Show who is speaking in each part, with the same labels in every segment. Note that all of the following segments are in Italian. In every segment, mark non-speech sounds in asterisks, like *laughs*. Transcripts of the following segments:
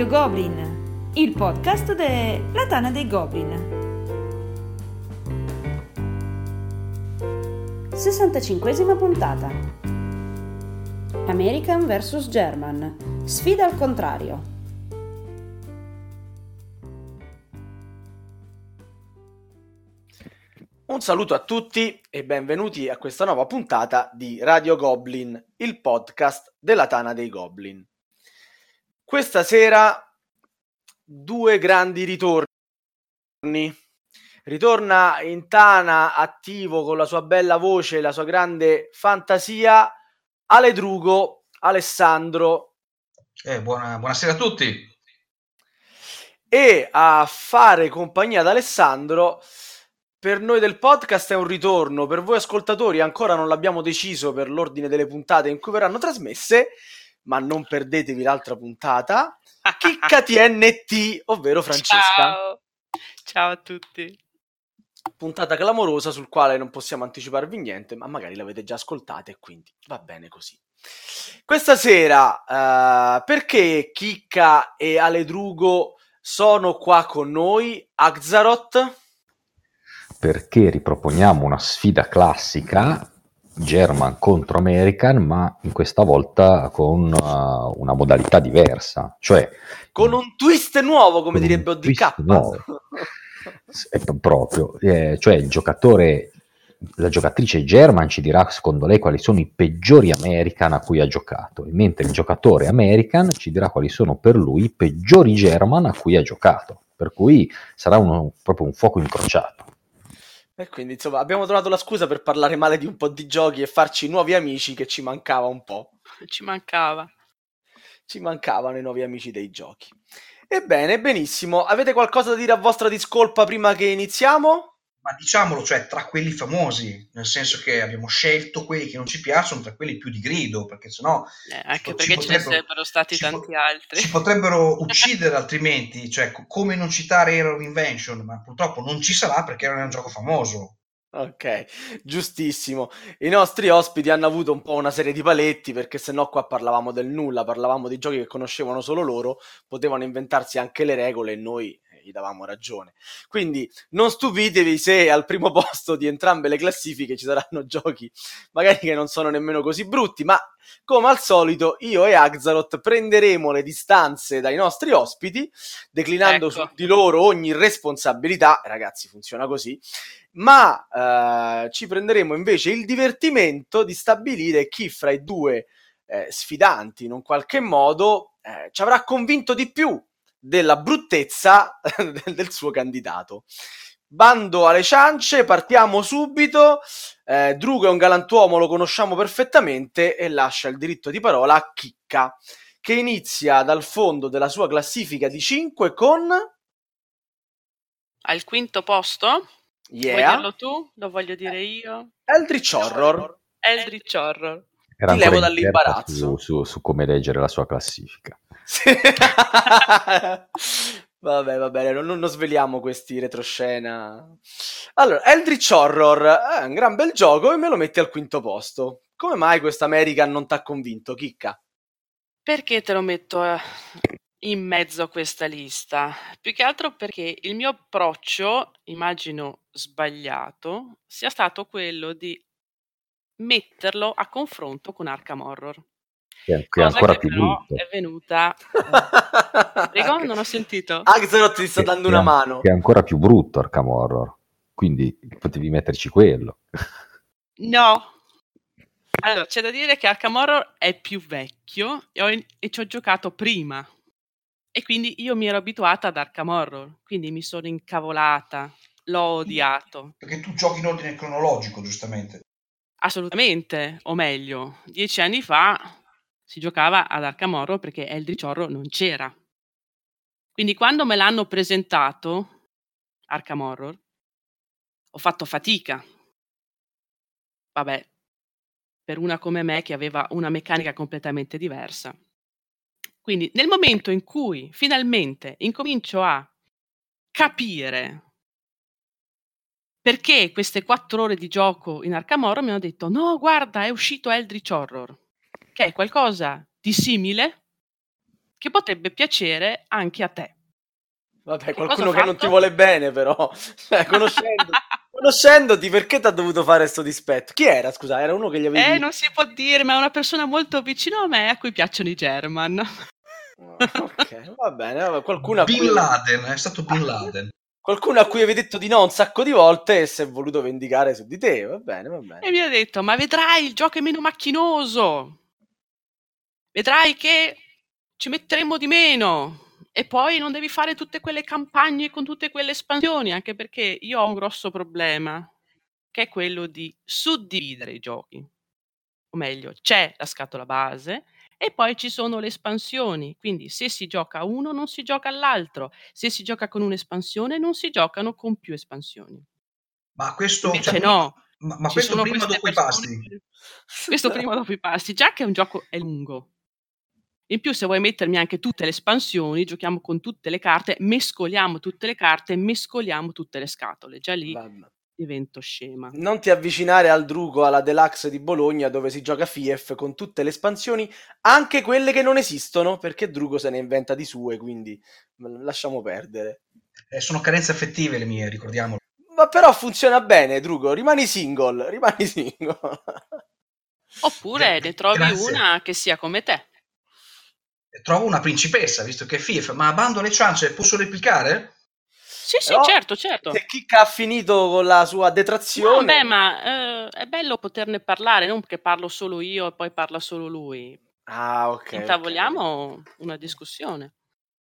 Speaker 1: Radio Goblin, il podcast della Tana dei Goblin. 65esima puntata. American vs German. Sfida al contrario.
Speaker 2: Un saluto a tutti e benvenuti a questa nuova puntata di Radio Goblin, il podcast della Tana dei Goblin. Questa sera due grandi ritorni. Ritorna in Tana attivo con la sua bella voce e la sua grande fantasia Aledrugo Alessandro.
Speaker 3: Eh, buona, buonasera a tutti.
Speaker 2: E a fare compagnia ad Alessandro per noi del podcast è un ritorno, per voi ascoltatori ancora non l'abbiamo deciso per l'ordine delle puntate in cui verranno trasmesse, ma non perdetevi l'altra puntata. Chicca TNT, ovvero Francesca.
Speaker 4: Ciao. Ciao a tutti.
Speaker 2: Puntata clamorosa sul quale non possiamo anticiparvi niente, ma magari l'avete già ascoltata e quindi va bene così. Questa sera, uh, perché Chicca e Aledrugo sono qua con noi? Axaroth?
Speaker 5: Perché riproponiamo una sfida classica German contro American, ma in questa volta con uh, una modalità diversa, cioè
Speaker 2: con un twist nuovo, come direbbe ODK.
Speaker 5: Proprio, eh, cioè il giocatore, la giocatrice German ci dirà secondo lei quali sono i peggiori American a cui ha giocato, mentre il giocatore American ci dirà quali sono per lui i peggiori German a cui ha giocato, per cui sarà uno, proprio un fuoco incrociato.
Speaker 2: E quindi insomma abbiamo trovato la scusa per parlare male di un po' di giochi e farci nuovi amici che ci mancava un po'.
Speaker 4: Ci mancava.
Speaker 2: Ci mancavano i nuovi amici dei giochi. Ebbene, benissimo. Avete qualcosa da dire a vostra discolpa prima che iniziamo?
Speaker 3: Ma diciamolo, cioè, tra quelli famosi, nel senso che abbiamo scelto quelli che non ci piacciono tra quelli più di grido, perché sennò...
Speaker 4: Eh, anche perché ce ne sarebbero stati tanti altri.
Speaker 3: Si potrebbero uccidere altrimenti, cioè, come non citare of Invention, ma purtroppo non ci sarà perché non è un gioco famoso.
Speaker 2: Ok, giustissimo. I nostri ospiti hanno avuto un po' una serie di paletti perché sennò qua parlavamo del nulla, parlavamo di giochi che conoscevano solo loro, potevano inventarsi anche le regole e noi gli davamo ragione. Quindi non stupitevi se al primo *laughs* posto di entrambe le classifiche ci saranno giochi magari che non sono nemmeno così brutti, ma come al solito io e Axaroth prenderemo le distanze dai nostri ospiti, declinando
Speaker 4: Ecco.
Speaker 2: su di loro ogni responsabilità, ragazzi funziona così, ma eh, ci prenderemo invece il divertimento di stabilire chi fra i due eh, sfidanti in un qualche modo eh, ci avrà convinto di più della bruttezza *laughs* del, suo candidato. Bando alle ciance, partiamo subito. Eh, Drugo è un galantuomo, lo conosciamo perfettamente e lascia il diritto di parola a Chicca, che inizia dal fondo della sua classifica di 5 con...
Speaker 4: Al quinto posto? Vuoi
Speaker 2: Yeah,
Speaker 4: dirlo tu? Lo voglio dire io?
Speaker 2: Eldritch Horror.
Speaker 4: Eldritch Horror.
Speaker 2: Ti levo dall'imbarazzo.
Speaker 5: Su, su, su come leggere la sua classifica.
Speaker 2: Vabbè, va bene, non, non sveliamo questi retroscena. Allora, Eldritch Horror è un gran bel gioco e me lo metti al quinto posto. Come mai questa American non ti ha convinto, Chicca?
Speaker 4: Perché te lo metto eh, in mezzo a questa lista? Più che altro perché il mio approccio, immagino sbagliato, sia stato quello di metterlo a confronto con Arkham Horror.
Speaker 5: Che è, che è
Speaker 4: Cosa
Speaker 5: ancora
Speaker 4: che
Speaker 5: più brutto.
Speaker 4: è venuta... *laughs* Prego, non ho sentito.
Speaker 2: Axelot ti sta dando
Speaker 5: che
Speaker 2: una mano.
Speaker 5: Che è ancora più brutto Arkham Horror. Quindi potevi metterci quello.
Speaker 4: No. Allora, c'è da dire che Arkham Horror è più vecchio e, ho- e ci ho giocato prima. E quindi io mi ero abituata ad Arkham Horror, quindi mi sono incavolata, l'ho odiato.
Speaker 3: Perché tu giochi in ordine cronologico, giustamente.
Speaker 4: Assolutamente, o meglio, dieci anni fa si giocava ad Arkham Horror perché Eldritch Horror non c'era. Quindi quando me l'hanno presentato, Arkham Horror, ho fatto fatica. Vabbè, per una come me che aveva una meccanica completamente diversa. Quindi nel momento in cui finalmente incomincio a capire perché queste quattro ore di gioco in Arkham Horror mi hanno detto no, guarda, è uscito Eldritch Horror, che è qualcosa di simile, che potrebbe piacere anche a te.
Speaker 2: Vabbè,
Speaker 4: Che
Speaker 2: qualcuno che non ti vuole bene, però. *laughs* Cioè, conoscendo, conoscendoti, perché ti ha dovuto fare sto dispetto? Chi era, scusa? Era uno che gli avevi...
Speaker 4: Eh, non si può dire, ma è una persona molto vicino a me a cui piacciono i German.
Speaker 2: Ok, va bene. vabbè, Qualcuno a, cui...
Speaker 3: Bin Laden, è stato Bin Laden.
Speaker 2: qualcuno a cui avevi detto di no un sacco di volte e si è voluto vendicare su di te. Va bene, va bene.
Speaker 4: E mi ha detto, ma vedrai, il gioco è meno macchinoso. Vedrai che ci metteremo di meno. E poi non devi fare tutte quelle campagne con tutte quelle espansioni, anche perché io ho un grosso problema, che è quello di suddividere i giochi. O meglio, c'è la scatola base e poi ci sono le espansioni. Quindi se si gioca a uno non si gioca all'altro. Se si gioca con un'espansione non si giocano con più espansioni.
Speaker 3: Ma questo...
Speaker 4: Invece
Speaker 3: cioè,
Speaker 4: no.
Speaker 3: Ma, ma questo prima dopo i pasti?
Speaker 4: Questo prima dopo i pasti, già che è un gioco è lungo. In più, se vuoi mettermi anche tutte le espansioni, giochiamo con tutte le carte, mescoliamo tutte le carte, mescoliamo tutte le scatole. Già lì
Speaker 2: Vabbè.
Speaker 4: divento scema.
Speaker 2: Non ti avvicinare al Drugo alla Deluxe di Bologna dove si gioca FIEF con tutte le espansioni, anche quelle che non esistono, perché Drugo se ne inventa di sue, quindi lasciamo perdere.
Speaker 3: Eh, sono carenze affettive le mie, ricordiamolo.
Speaker 2: Ma però funziona bene, Drugo, rimani single, rimani *laughs* single.
Speaker 4: Oppure ne trovi
Speaker 3: grazie.
Speaker 4: una che sia come te.
Speaker 3: Trovo una principessa, visto che è FIF, ma bando alle ciance, posso replicare?
Speaker 4: Sì, sì,
Speaker 2: Però,
Speaker 4: certo, certo.
Speaker 2: Se Chicca ha finito con la sua
Speaker 4: No,
Speaker 2: detrazione...
Speaker 4: beh, ma eh, è bello poterne parlare, non che parlo solo io e poi parla solo lui.
Speaker 2: Ah, ok.
Speaker 4: Intavoliamo una discussione.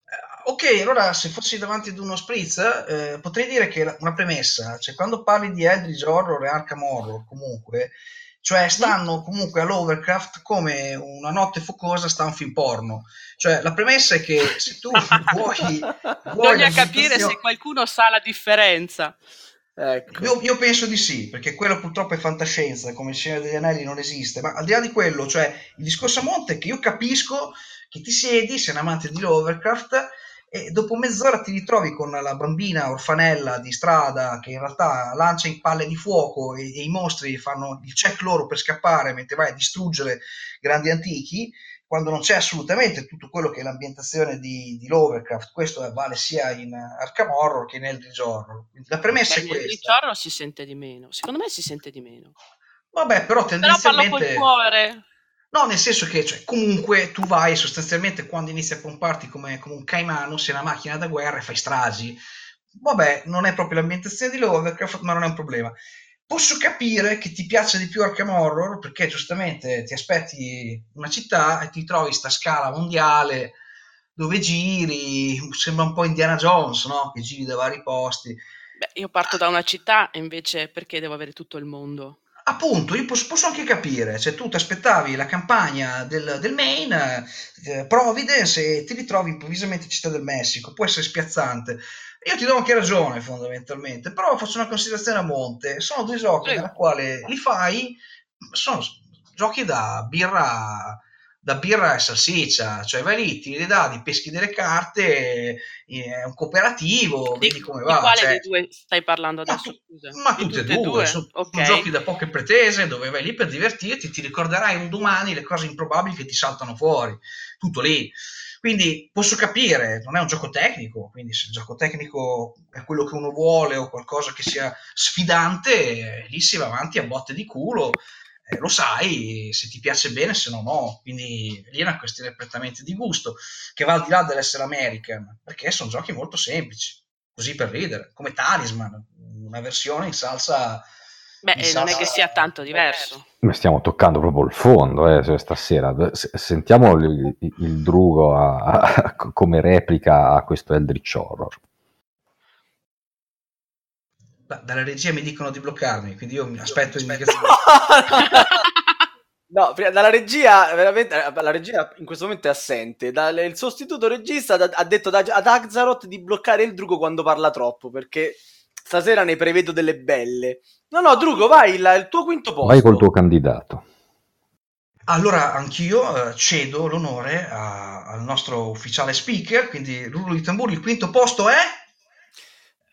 Speaker 3: Eh, Ok, allora se fossi davanti ad uno spritz, eh, potrei dire che la- una premessa, cioè quando parli di Eldritch Horror e Arkham Horror, comunque, cioè stanno comunque all'Overcraft come una notte focosa sta un film porno. Cioè la premessa è che se tu *laughs* vuoi... vuoi
Speaker 4: Bisogna capire se qualcuno sa la differenza.
Speaker 2: Ecco.
Speaker 3: Io, io penso di sì, perché quello purtroppo è fantascienza, come il Signore degli Anelli non esiste, ma al di là di quello, cioè il discorso a monte è che io capisco che ti siedi, sei un amante di Lovecraft e dopo mezz'ora ti ritrovi con la bambina orfanella di strada che in realtà lancia in palle di fuoco e, e i mostri fanno il check loro per scappare mentre vai a distruggere grandi antichi, quando non c'è assolutamente tutto quello che è l'ambientazione di, di Lovecraft, questo vale sia in Arkham Horror che in Eldritch Horror. La premessa
Speaker 4: Beh,
Speaker 3: è
Speaker 4: nel
Speaker 3: questa.
Speaker 4: Ricciorro si sente di meno. Secondo me si sente di meno.
Speaker 3: Vabbè, però
Speaker 4: Però parlo
Speaker 3: tendenzialmente...
Speaker 4: col cuore.
Speaker 3: No, nel senso che cioè, comunque tu vai sostanzialmente quando inizi a pomparti come, come un caimano, sei una macchina da guerra e fai stragi. Vabbè, non è proprio l'ambientazione di Lovecraft, ma non è un problema. Posso capire che ti piace di più Arkham Horror perché giustamente ti aspetti una città e ti trovi sta scala mondiale dove giri, sembra un po' Indiana Jones, no? Che giri da vari posti.
Speaker 4: Beh, io parto da una città e invece perché devo avere tutto il mondo?
Speaker 3: Appunto, io posso, posso anche capire, cioè tu ti aspettavi la campagna del, del Maine, eh, Providence e ti ritrovi improvvisamente in Città del Messico, può essere spiazzante. Io ti do anche ragione fondamentalmente, però faccio una considerazione a monte, sono due giochi
Speaker 4: Prego.
Speaker 3: nella quale li fai, sono giochi da birra, da birra e salsiccia, cioè vai lì, tiri le dadi, peschi delle carte, eh, è un cooperativo,
Speaker 4: Di,
Speaker 3: vedi come
Speaker 4: di
Speaker 3: va.
Speaker 4: quale
Speaker 3: cioè-
Speaker 4: dei due stai parlando
Speaker 3: ma,
Speaker 4: adesso?
Speaker 3: tu-
Speaker 4: Scusa.
Speaker 3: ma
Speaker 4: Di
Speaker 3: tutte e
Speaker 4: tutte
Speaker 3: due, sono, sono
Speaker 4: Ok.
Speaker 3: giochi da poche pretese dove vai lì per divertirti, ti ricorderai un domani le cose improbabili che ti saltano fuori, tutto lì. Quindi posso capire, non è un gioco tecnico, quindi se il gioco tecnico è quello che uno vuole o qualcosa che sia sfidante, eh, lì si va avanti a botte di culo, eh, lo sai se ti piace bene, se no no. Quindi lì è una questione prettamente di gusto, che va al di là dell'essere American, perché sono giochi molto semplici così per ridere, come Talisman, una versione in salsa.
Speaker 4: Beh,
Speaker 3: in
Speaker 4: eh, non è
Speaker 3: salsa-
Speaker 4: che sia tanto diverso.
Speaker 5: Ma Stiamo toccando proprio il fondo eh, cioè, stasera. Sentiamo il, il- il Drugo a- a- come replica a questo Eldritch Horror.
Speaker 3: Da- Dalla regia mi dicono di bloccarmi, quindi io mi aspetto l'indicazione. *laughs*
Speaker 2: No, prima- dalla regia, veramente, eh, la regia in questo momento è assente. Dal- il sostituto regista da- ha detto da- ad Axaroth di bloccare il Drugo quando parla troppo, perché stasera ne prevedo delle belle. No, no, Drugo, vai, il, il tuo quinto posto.
Speaker 5: Vai col tuo candidato.
Speaker 3: Allora, anch'io eh, cedo l'onore a- al nostro ufficiale speaker, quindi rullo di tamburi, il quinto posto è...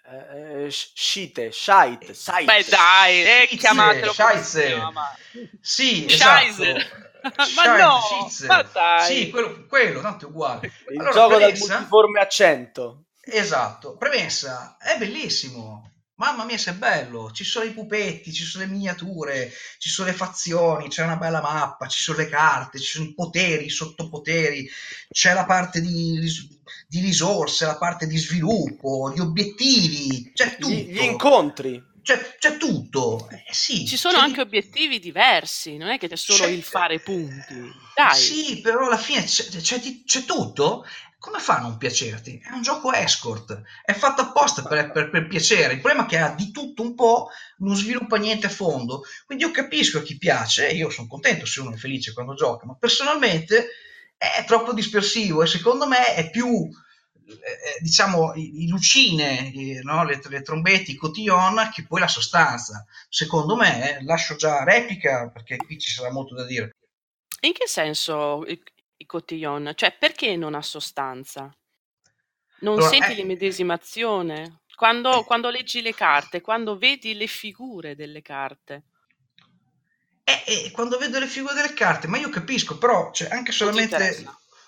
Speaker 2: Eh, sh- Shite, Shite, Site.
Speaker 4: Beh, dai, eh, chiamatelo
Speaker 3: Scheisse.
Speaker 4: chiama.
Speaker 3: Sì,
Speaker 4: Scheisse.
Speaker 3: esatto. *laughs*
Speaker 4: ma
Speaker 3: Shite,
Speaker 4: no,
Speaker 3: Shiz.
Speaker 4: ma dai.
Speaker 3: Sì, quello, quello, tanto è uguale.
Speaker 2: Il
Speaker 3: Allora,
Speaker 2: gioco dal
Speaker 3: premessa-
Speaker 2: multiforme a 100.
Speaker 3: Esatto, premessa, è bellissimo. Mamma mia, se è bello. Ci sono i pupetti, ci sono le miniature, ci sono le fazioni, c'è una bella mappa, ci sono le carte, ci sono i poteri, i sottopoteri, c'è la parte di, di risorse, la parte di sviluppo, gli obiettivi, c'è tutto.
Speaker 2: Gli, gli incontri.
Speaker 3: C'è, c'è tutto. Eh, sì,
Speaker 4: Ci sono
Speaker 3: c'è
Speaker 4: anche
Speaker 3: di-
Speaker 4: obiettivi diversi, non è che c'è solo
Speaker 3: C'è-
Speaker 4: il fare punti. Dai,
Speaker 3: Sì, però alla fine c'è, c'è di- c'è tutto. Come fa a non piacerti? È un gioco escort, è fatto apposta per, per- per piacere. Il problema è che ha di tutto un po', non sviluppa niente a fondo. Quindi io capisco a chi piace, io sono contento se uno è felice quando gioca, ma personalmente è troppo dispersivo e secondo me è più, diciamo, i, i lucine, i- no? le, le trombette, i cotillon, che poi la sostanza. Secondo me, eh, lascio già replica perché qui ci sarà molto da dire.
Speaker 4: in che senso i, i cotillon? Cioè, perché non ha sostanza? Non
Speaker 3: Allora,
Speaker 4: senti
Speaker 3: eh,
Speaker 4: l'immedesimazione? Quando,
Speaker 3: eh,
Speaker 4: quando leggi le carte, quando vedi le figure delle carte,
Speaker 3: Eh, eh, quando vedo le figure delle carte, ma io capisco, però c'è anche solamente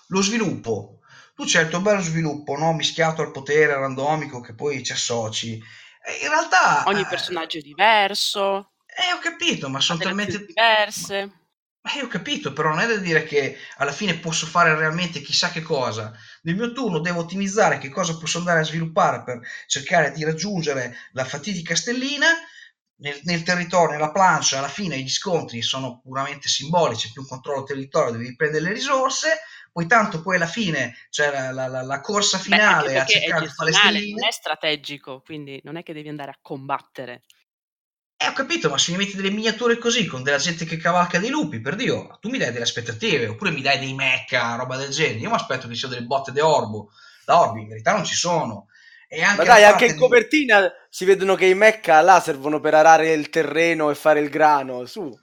Speaker 3: lo sviluppo. Tu c'è il tuo bello sviluppo, no? mischiato al potere randomico che poi ci associ. E in realtà,
Speaker 4: Ogni
Speaker 3: eh,
Speaker 4: personaggio è diverso,
Speaker 3: eh, ho capito, ma sono talmente...
Speaker 4: diverse.
Speaker 3: Ma io ho capito, però non è da dire che alla fine posso fare realmente chissà che cosa. Nel mio turno devo ottimizzare che cosa posso andare a sviluppare per cercare di raggiungere la fatidica stellina. Nel, nel territorio, nella plancia, alla fine gli scontri sono puramente simbolici, più un controllo territorio, devi prendere le risorse, poi tanto poi alla fine c'è la, la- la- la corsa
Speaker 4: Beh,
Speaker 3: finale a
Speaker 4: perché è
Speaker 3: cercare di fare le
Speaker 4: gestionale, non è strategico, quindi non è che devi andare a combattere.
Speaker 3: Eh, ho capito, ma se mi metti delle miniature così, con della gente che cavalca dei lupi, per Dio, tu mi dai delle aspettative, oppure mi dai dei mecha, roba del genere. Io mi aspetto che ci siano delle botte di orbo. Da orbi, in verità non ci sono. E anche
Speaker 2: Ma
Speaker 3: la
Speaker 2: dai, anche in
Speaker 3: di-
Speaker 2: copertina si vedono che i mecca là servono per arare il terreno e fare il grano. Su.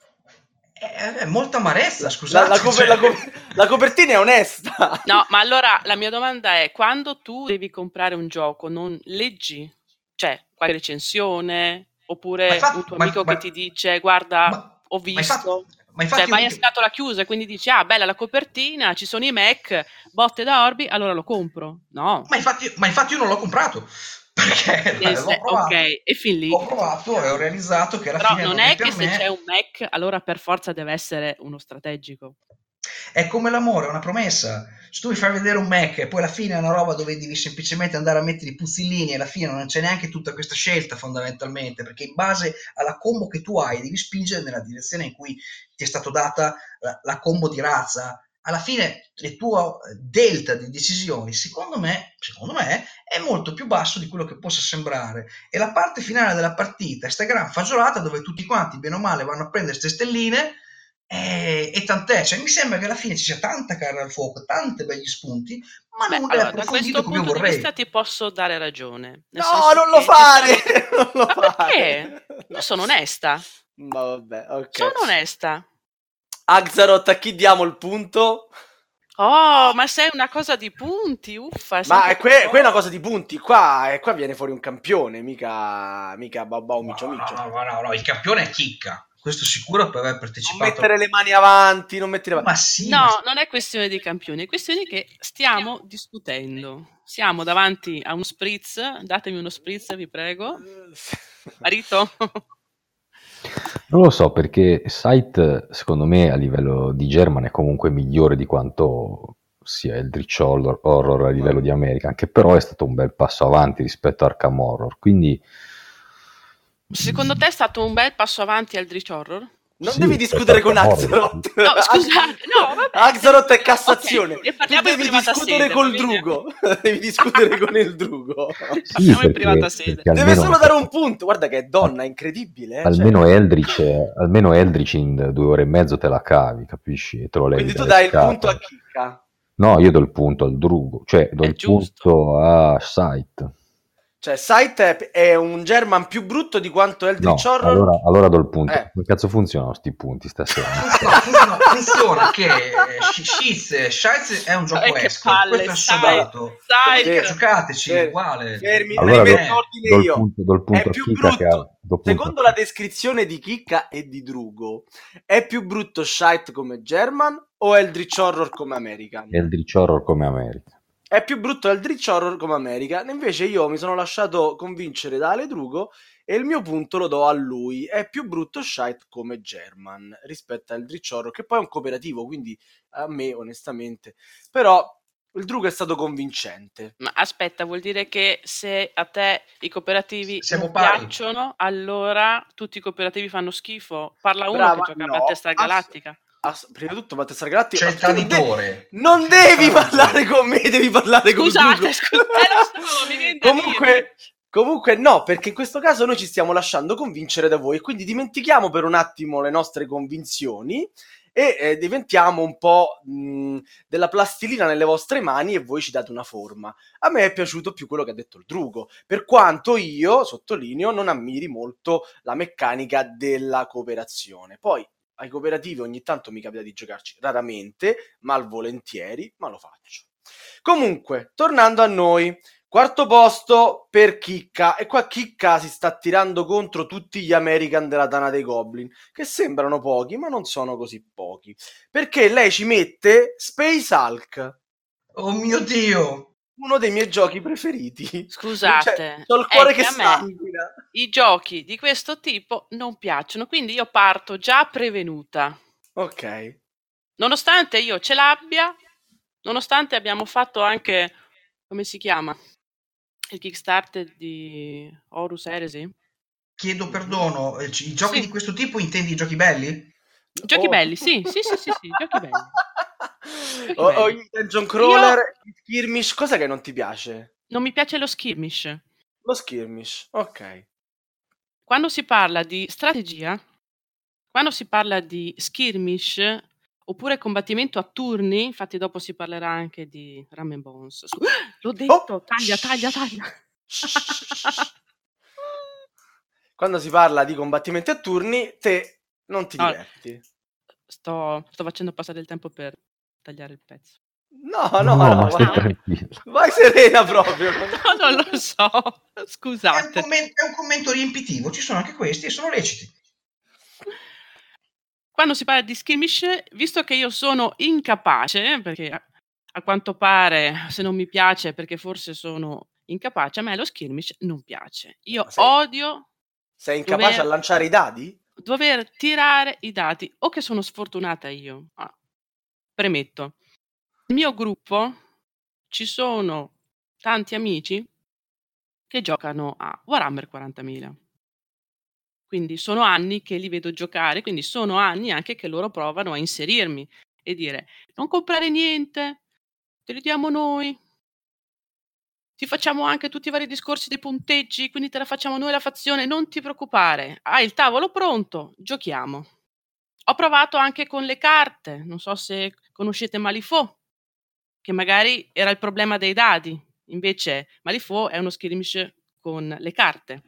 Speaker 3: È, è molta amarezza,
Speaker 2: La,
Speaker 3: scusate.
Speaker 2: la coper-
Speaker 3: cioè-
Speaker 2: la co- la copertina è onesta. *laughs*
Speaker 4: No, ma allora la mia domanda è: quando tu devi comprare un gioco, non leggi? Cioè, qualche recensione? Oppure
Speaker 3: Ma infatti-
Speaker 4: un tuo
Speaker 3: ma-
Speaker 4: amico
Speaker 3: ma-
Speaker 4: che ti dice: Guarda,
Speaker 3: ma-
Speaker 4: ho
Speaker 3: ma
Speaker 4: visto.
Speaker 3: ma infatti
Speaker 4: Cioè,
Speaker 3: io-
Speaker 4: vai a scatola chiusa e quindi dici: Ah, bella la copertina, ci sono i Mac, botte da Orbi, allora lo compro. No.
Speaker 3: ma, infatti, ma infatti io non l'ho comprato. Perché
Speaker 4: Nel
Speaker 3: l'ho provato.
Speaker 4: ok, e fin lì.
Speaker 3: Ho provato e ho realizzato che alla
Speaker 4: Però
Speaker 3: fine
Speaker 4: non
Speaker 3: non
Speaker 4: è
Speaker 3: per
Speaker 4: che se
Speaker 3: me.
Speaker 4: c'è un Mac, allora per forza deve essere uno strategico.
Speaker 3: È come l'amore, è una promessa. Se tu mi fai vedere un Mac e poi alla fine è una roba dove devi semplicemente andare a mettere i puzzillini e alla fine non c'è neanche tutta questa scelta fondamentalmente, perché in base alla combo che tu hai devi spingere nella direzione in cui ti è stata data la, la combo di razza. Alla fine il tuo delta di decisioni, secondo me, secondo me, è molto più basso di quello che possa sembrare. E la parte finale della partita è sta gran fagiolata dove tutti quanti, bene o male, vanno a prendere queste stelline e, e tant'è, cioè, mi sembra che alla fine ci sia tanta carne al fuoco, tanti begli spunti, ma
Speaker 4: Beh,
Speaker 3: non è
Speaker 4: allora, da
Speaker 3: approfondito
Speaker 4: questo
Speaker 3: come
Speaker 4: punto di vista ti posso dare ragione. Nel
Speaker 2: No,
Speaker 4: senso
Speaker 2: non lo fare! *laughs* *laughs* Non lo
Speaker 4: Ma
Speaker 2: fare!
Speaker 4: perché? Io sono onesta.
Speaker 2: Ma vabbè, ok.
Speaker 4: Sono onesta.
Speaker 2: Axaroth, a chi diamo il punto?
Speaker 4: Oh, ma sei una cosa di punti, uffa.
Speaker 2: Ma que- è una cosa di punti. Qua, e qua viene fuori un campione, mica, mica Micio
Speaker 3: No,
Speaker 2: Micio.
Speaker 3: no, no, no, no, il campione è chicca, questo sicuro per aver
Speaker 2: Non
Speaker 3: partecipato.
Speaker 2: mettere le mani avanti, non mettere...
Speaker 3: Ma sì,
Speaker 4: No,
Speaker 3: ma-
Speaker 4: non è questione di campioni, è questione che stiamo discutendo. Siamo davanti a uno spritz, datemi uno spritz, vi prego. *laughs* Marito?
Speaker 5: Non lo so perché Sight secondo me a livello di German è comunque migliore di quanto sia il Dritch Horror, a livello di American, che però è stato un bel passo avanti rispetto a Arkham Horror. Quindi
Speaker 4: Secondo te è stato un bel passo avanti al Dritch Horror?
Speaker 2: Non
Speaker 5: Sì,
Speaker 2: devi discutere con. Axaroth.
Speaker 4: No, scusate, no, vabbè.
Speaker 2: Axaroth è Cassazione.
Speaker 4: Ok, ne
Speaker 2: tu
Speaker 4: in
Speaker 2: devi discutere
Speaker 4: sede,
Speaker 2: col drugo. *laughs* devi discutere con il drugo.
Speaker 5: sì, *laughs*
Speaker 4: in
Speaker 5: perché,
Speaker 4: privata sede.
Speaker 2: Deve
Speaker 5: almeno,
Speaker 2: solo dare un punto. Guarda che è donna, incredibile. eh,
Speaker 5: almeno
Speaker 2: cioè.
Speaker 5: Eldritch, almeno Eldritch in due ore e mezzo te la cavi, capisci? E te lo
Speaker 2: Quindi tu dai il
Speaker 5: scatole.
Speaker 2: punto a Chicca.
Speaker 5: No, io do il punto al Drugo, cioè do
Speaker 4: È
Speaker 5: il
Speaker 4: giusto.
Speaker 5: punto a Sight.
Speaker 2: Cioè, Sight è, è un German più brutto di quanto
Speaker 5: No,
Speaker 2: Eldritch Horror.
Speaker 5: allora, allora do il punto.
Speaker 2: Eh.
Speaker 5: Come cazzo funzionano sti punti stasera?
Speaker 3: funziona, funziona, funziona che eh, Shiz, Shiz è un gioco
Speaker 4: Eh, che
Speaker 3: escort,
Speaker 4: palle,
Speaker 3: questo è
Speaker 4: sai,
Speaker 3: assodato.
Speaker 4: sai
Speaker 2: Sì.
Speaker 3: Giocateci,
Speaker 2: Fermi.
Speaker 3: uguale.
Speaker 2: Fermi,
Speaker 5: Allora do, do il
Speaker 2: io.
Speaker 5: punto, do il punto
Speaker 2: È più
Speaker 5: Kika che ha,
Speaker 2: brutto. Secondo la descrizione di Chicca e di Drugo, è più brutto Shite come German o Eldritch Horror come American?
Speaker 5: Eldritch Horror come America.
Speaker 2: È più brutto Eldritch Horror come American, invece io mi sono lasciato convincere da Ale Drugo e il mio punto lo do a lui. È più brutto Shite come German rispetto a Eldritch Horror, che poi è un cooperativo, quindi a me onestamente. Però il Drugo è stato convincente.
Speaker 4: Ma aspetta, vuol dire che se a te i cooperativi
Speaker 3: Siamo
Speaker 4: piacciono, allora tutti i cooperativi fanno schifo? Parla uno
Speaker 2: Brava,
Speaker 4: che gioca
Speaker 2: no,
Speaker 4: a Battista
Speaker 2: ass-
Speaker 4: Galattica.
Speaker 2: Ass- prima di tutto, Battista Galattica.
Speaker 3: C'è il
Speaker 2: tu non de-
Speaker 3: traditore.
Speaker 2: Non devi parlare con me, devi parlare con
Speaker 4: Scusate, scusate, eh, so.
Speaker 2: Comunque, comunque no, perché in questo caso noi ci stiamo lasciando convincere da voi, quindi dimentichiamo per un attimo le nostre convinzioni e eh, diventiamo un po' mh, della plastilina nelle vostre mani e voi ci date una forma. A me è piaciuto più quello che ha detto il Drugo, per quanto io, sottolineo, non ammiri molto la meccanica della cooperazione. Poi ai cooperativi ogni tanto mi capita di giocarci raramente, malvolentieri, ma lo faccio. Comunque, tornando a noi, quarto posto per Chicca, e qua Chicca si sta tirando contro tutti gli American della Tana dei Goblin, che sembrano pochi, ma non sono così pochi, perché lei ci mette Space Hulk,
Speaker 3: Oh mio Dio!
Speaker 2: Uno dei miei giochi preferiti.
Speaker 4: Scusate,
Speaker 2: Cioè, ho il cuore
Speaker 4: è
Speaker 2: che sanguina.
Speaker 4: i giochi di questo tipo non piacciono, quindi io parto già prevenuta.
Speaker 2: Ok.
Speaker 4: Nonostante io ce l'abbia, nonostante abbiamo fatto anche, come si chiama? Il Kickstarter di Horus Heresy?
Speaker 3: Chiedo perdono, eh, i giochi
Speaker 4: Sì.
Speaker 3: di questo tipo intendi i giochi belli?
Speaker 4: Giochi
Speaker 2: Oh.
Speaker 4: belli, sì, sì, sì, sì, sì, giochi *laughs* belli.
Speaker 2: O, o
Speaker 4: belli.
Speaker 2: i Dungeon Crawler, i Skirmish, cosa che non ti piace?
Speaker 4: Non mi piace lo skirmish.
Speaker 2: Lo Skirmish, ok.
Speaker 4: Quando si parla di strategia, quando si parla di skirmish oppure combattimento a turni, infatti dopo si parlerà anche di Ram and Bones. Scu- *gasps* L'ho detto, taglia, taglia, taglia.
Speaker 2: Quando si parla di combattimenti a turni, te non ti
Speaker 4: No.
Speaker 2: diverti.
Speaker 4: Sto, sto facendo passare il tempo per tagliare il pezzo.
Speaker 2: No, *laughs* no, no,
Speaker 5: ma stai
Speaker 2: vai,
Speaker 5: tranquillo. *laughs*
Speaker 2: vai serena proprio. *laughs*
Speaker 4: No, non lo so.
Speaker 3: È un,
Speaker 4: Scusate.
Speaker 3: commen- è un commento riempitivo, ci sono anche questi e sono leciti.
Speaker 4: Quando si parla di skirmish, visto che io sono incapace, perché a, quanto pare se non mi piace perché forse sono incapace, a me lo skirmish non piace. Io
Speaker 2: sei-
Speaker 4: odio
Speaker 2: Sei incapace
Speaker 4: Dove-
Speaker 2: a lanciare i dadi?
Speaker 4: dover tirare i dati o che sono sfortunata io. Ah, premetto, nel mio gruppo ci sono tanti amici che giocano a Warhammer 40.000. Quindi sono anni che li vedo giocare, quindi sono anni anche che loro provano a inserirmi e dire non comprare niente, te li diamo noi. Ti facciamo anche tutti i vari discorsi dei punteggi, quindi te la facciamo noi la fazione, non ti preoccupare. Hai il tavolo pronto, giochiamo. Ho provato anche con le carte, non so se conoscete Malifaux, che magari era il problema dei dadi, invece Malifaux è uno skirmish con le carte.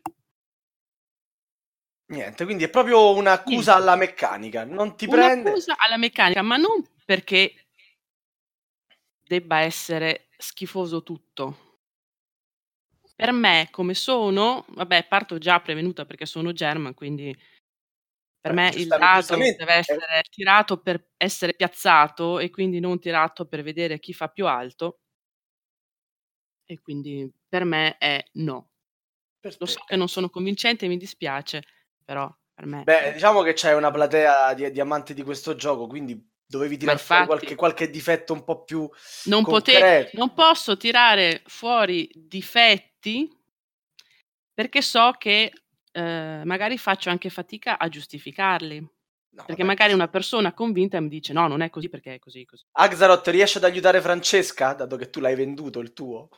Speaker 2: Niente, quindi è proprio un'accusa
Speaker 4: Niente.
Speaker 2: alla meccanica. Non ti prende.
Speaker 4: Un'accusa alla meccanica, ma non perché debba essere schifoso tutto. Per me, come sono, vabbè, parto già prevenuta perché sono German, quindi per me il dado deve
Speaker 2: eh.
Speaker 4: essere tirato per essere piazzato e quindi non tirato per vedere chi fa più alto. E quindi per me è no.
Speaker 2: Per
Speaker 4: Lo so che non sono convincente, mi dispiace, però per me
Speaker 2: Beh, diciamo che c'è una platea di, di amanti di questo gioco, quindi dovevi tirare fuori
Speaker 4: infatti-
Speaker 2: qualche, qualche difetto un po' più
Speaker 4: non, pote- non posso tirare fuori difetti perché so che eh, magari faccio anche fatica a giustificarli.
Speaker 2: No,
Speaker 4: Perché
Speaker 2: vabbè.
Speaker 4: magari una persona convinta mi dice no, non è così perché è così. così.
Speaker 2: Axaroth riesce ad aiutare Francesca, dato che tu l'hai venduto il tuo?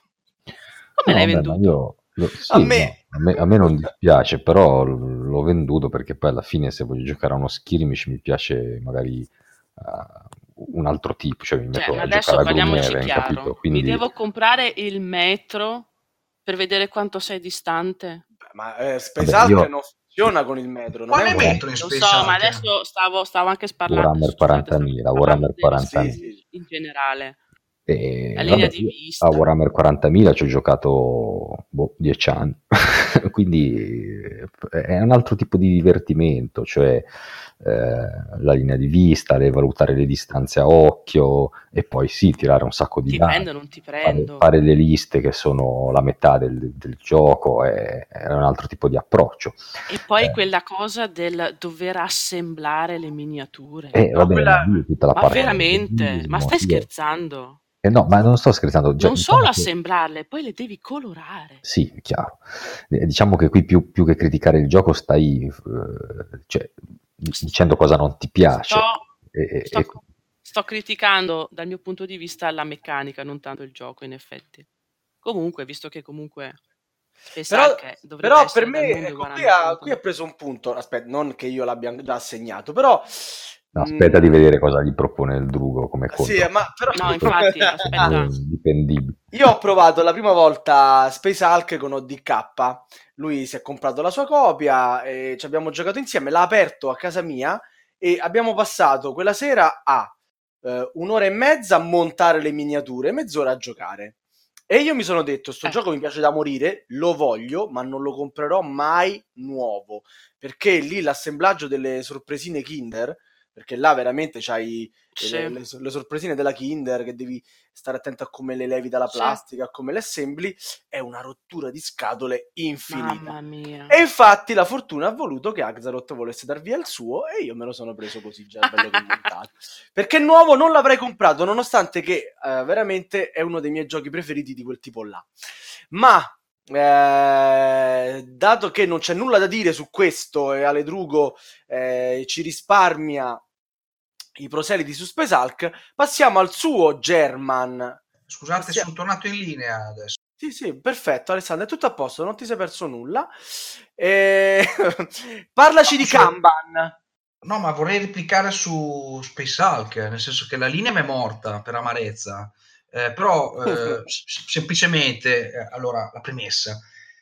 Speaker 4: Come l'hai
Speaker 5: No, vabbè,
Speaker 4: venduto?
Speaker 5: io- lo- sì,
Speaker 2: A me-
Speaker 5: no, a me- a me non dispiace, però l'ho venduto perché poi alla fine se voglio giocare a uno skirmish mi piace magari eh, un altro tipo, cioè mi
Speaker 4: Cioè,
Speaker 5: metto a
Speaker 4: adesso
Speaker 5: giocare a
Speaker 4: parliamoci chiaro.
Speaker 5: Quindi
Speaker 4: Mi devo comprare il metro per vedere quanto sei distante.
Speaker 2: Ma eh, Space
Speaker 5: Vabbè, io-
Speaker 2: non funziona con il metro. Non
Speaker 3: Quale
Speaker 2: è un-
Speaker 3: metro in
Speaker 4: Lo
Speaker 3: Space
Speaker 4: so, ma adesso stavo, stavo anche parlando
Speaker 5: Warhammer
Speaker 4: scusate, stavo
Speaker 5: 40.000,
Speaker 4: parlando
Speaker 5: Warhammer
Speaker 4: dello
Speaker 5: 40.000.
Speaker 2: Sì, sì.
Speaker 4: in generale.
Speaker 5: E,
Speaker 4: La linea
Speaker 5: vabbè,
Speaker 4: di vista.
Speaker 5: A Warhammer 40.000 ci ho giocato boh, 10 anni, *laughs* quindi eh, è un altro tipo di divertimento, cioè eh, la linea di vista, le, valutare le distanze a occhio e poi sì, tirare un sacco di
Speaker 4: Ti
Speaker 5: dadi,
Speaker 4: prendo, non ti
Speaker 5: fare,
Speaker 4: prendo.
Speaker 5: fare le liste che sono la metà del, del gioco, è, è un altro tipo di approccio.
Speaker 4: E poi
Speaker 5: Eh.
Speaker 4: quella cosa del dover assemblare le miniature.
Speaker 5: E
Speaker 2: No,
Speaker 5: vabbè,
Speaker 2: quella-
Speaker 5: ma lì tutta la
Speaker 4: Ma
Speaker 5: parte
Speaker 4: veramente? Ma stai scherzando?
Speaker 5: Eh no, ma non sto scherzando. già-
Speaker 4: Non
Speaker 5: diciamo
Speaker 4: solo
Speaker 5: che-
Speaker 4: assemblarle, poi le devi colorare.
Speaker 5: Sì, è chiaro. Eh, Diciamo che qui più, più che criticare il gioco stai eh, cioè, dicendo cosa non ti piace.
Speaker 4: Sto,
Speaker 5: E-
Speaker 4: sto-
Speaker 5: e-
Speaker 4: sto criticando dal mio punto di vista la meccanica, non tanto il gioco, in effetti. Comunque, visto che comunque
Speaker 2: Però, però
Speaker 4: essere
Speaker 2: per me ecco, qui, ha, qui ha preso un punto. Aspetta, non che io l'abbia già assegnato, però.
Speaker 5: Aspetta
Speaker 2: mm,
Speaker 5: di vedere cosa gli propone il Drugo come conto.
Speaker 2: Sì, ma però.
Speaker 4: No, infatti, *laughs* aspetta.
Speaker 5: Eh, dipendibile.
Speaker 2: Io ho provato la prima volta Space Hulk con ODK. Lui si è comprato la sua copia e ci abbiamo giocato insieme. L'ha aperto a casa mia e abbiamo passato quella sera a eh, un'ora e mezza a montare le miniature, mezz'ora a giocare. E io mi sono detto: Sto
Speaker 4: Eh.
Speaker 2: gioco mi piace da morire, lo voglio, ma non lo comprerò mai nuovo. Perché lì l'assemblaggio delle sorpresine Kinder, perché là veramente c'hai
Speaker 4: Sì.
Speaker 2: le, le- le sorpresine della Kinder che devi stare attento a come le levi dalla
Speaker 4: Sì.
Speaker 2: plastica, a come le assembli, è una rottura di scatole infinita. E infatti la fortuna ha voluto che Axaroth volesse dar via il suo e io me lo sono preso così già bello che montato. *laughs* Perché nuovo non l'avrei comprato, nonostante che eh, veramente è uno dei miei giochi preferiti di quel tipo là. Ma eh, dato che non c'è nulla da dire su questo e Ale Drugo eh, ci risparmia i proseliti su Space Hulk, passiamo al suo German.
Speaker 3: Scusate,
Speaker 2: Sì.
Speaker 3: sono tornato in linea adesso.
Speaker 2: Sì, sì, perfetto, Alessandro, è tutto a posto, non ti sei perso nulla. Eh, *laughs* Parlaci
Speaker 3: No,
Speaker 2: di
Speaker 3: cioè-
Speaker 2: Kanban.
Speaker 3: No, ma vorrei replicare su Space Hulk, nel senso che la linea mi è morta per amarezza, Eh, però eh, *laughs* s- semplicemente, eh, allora, la premessa,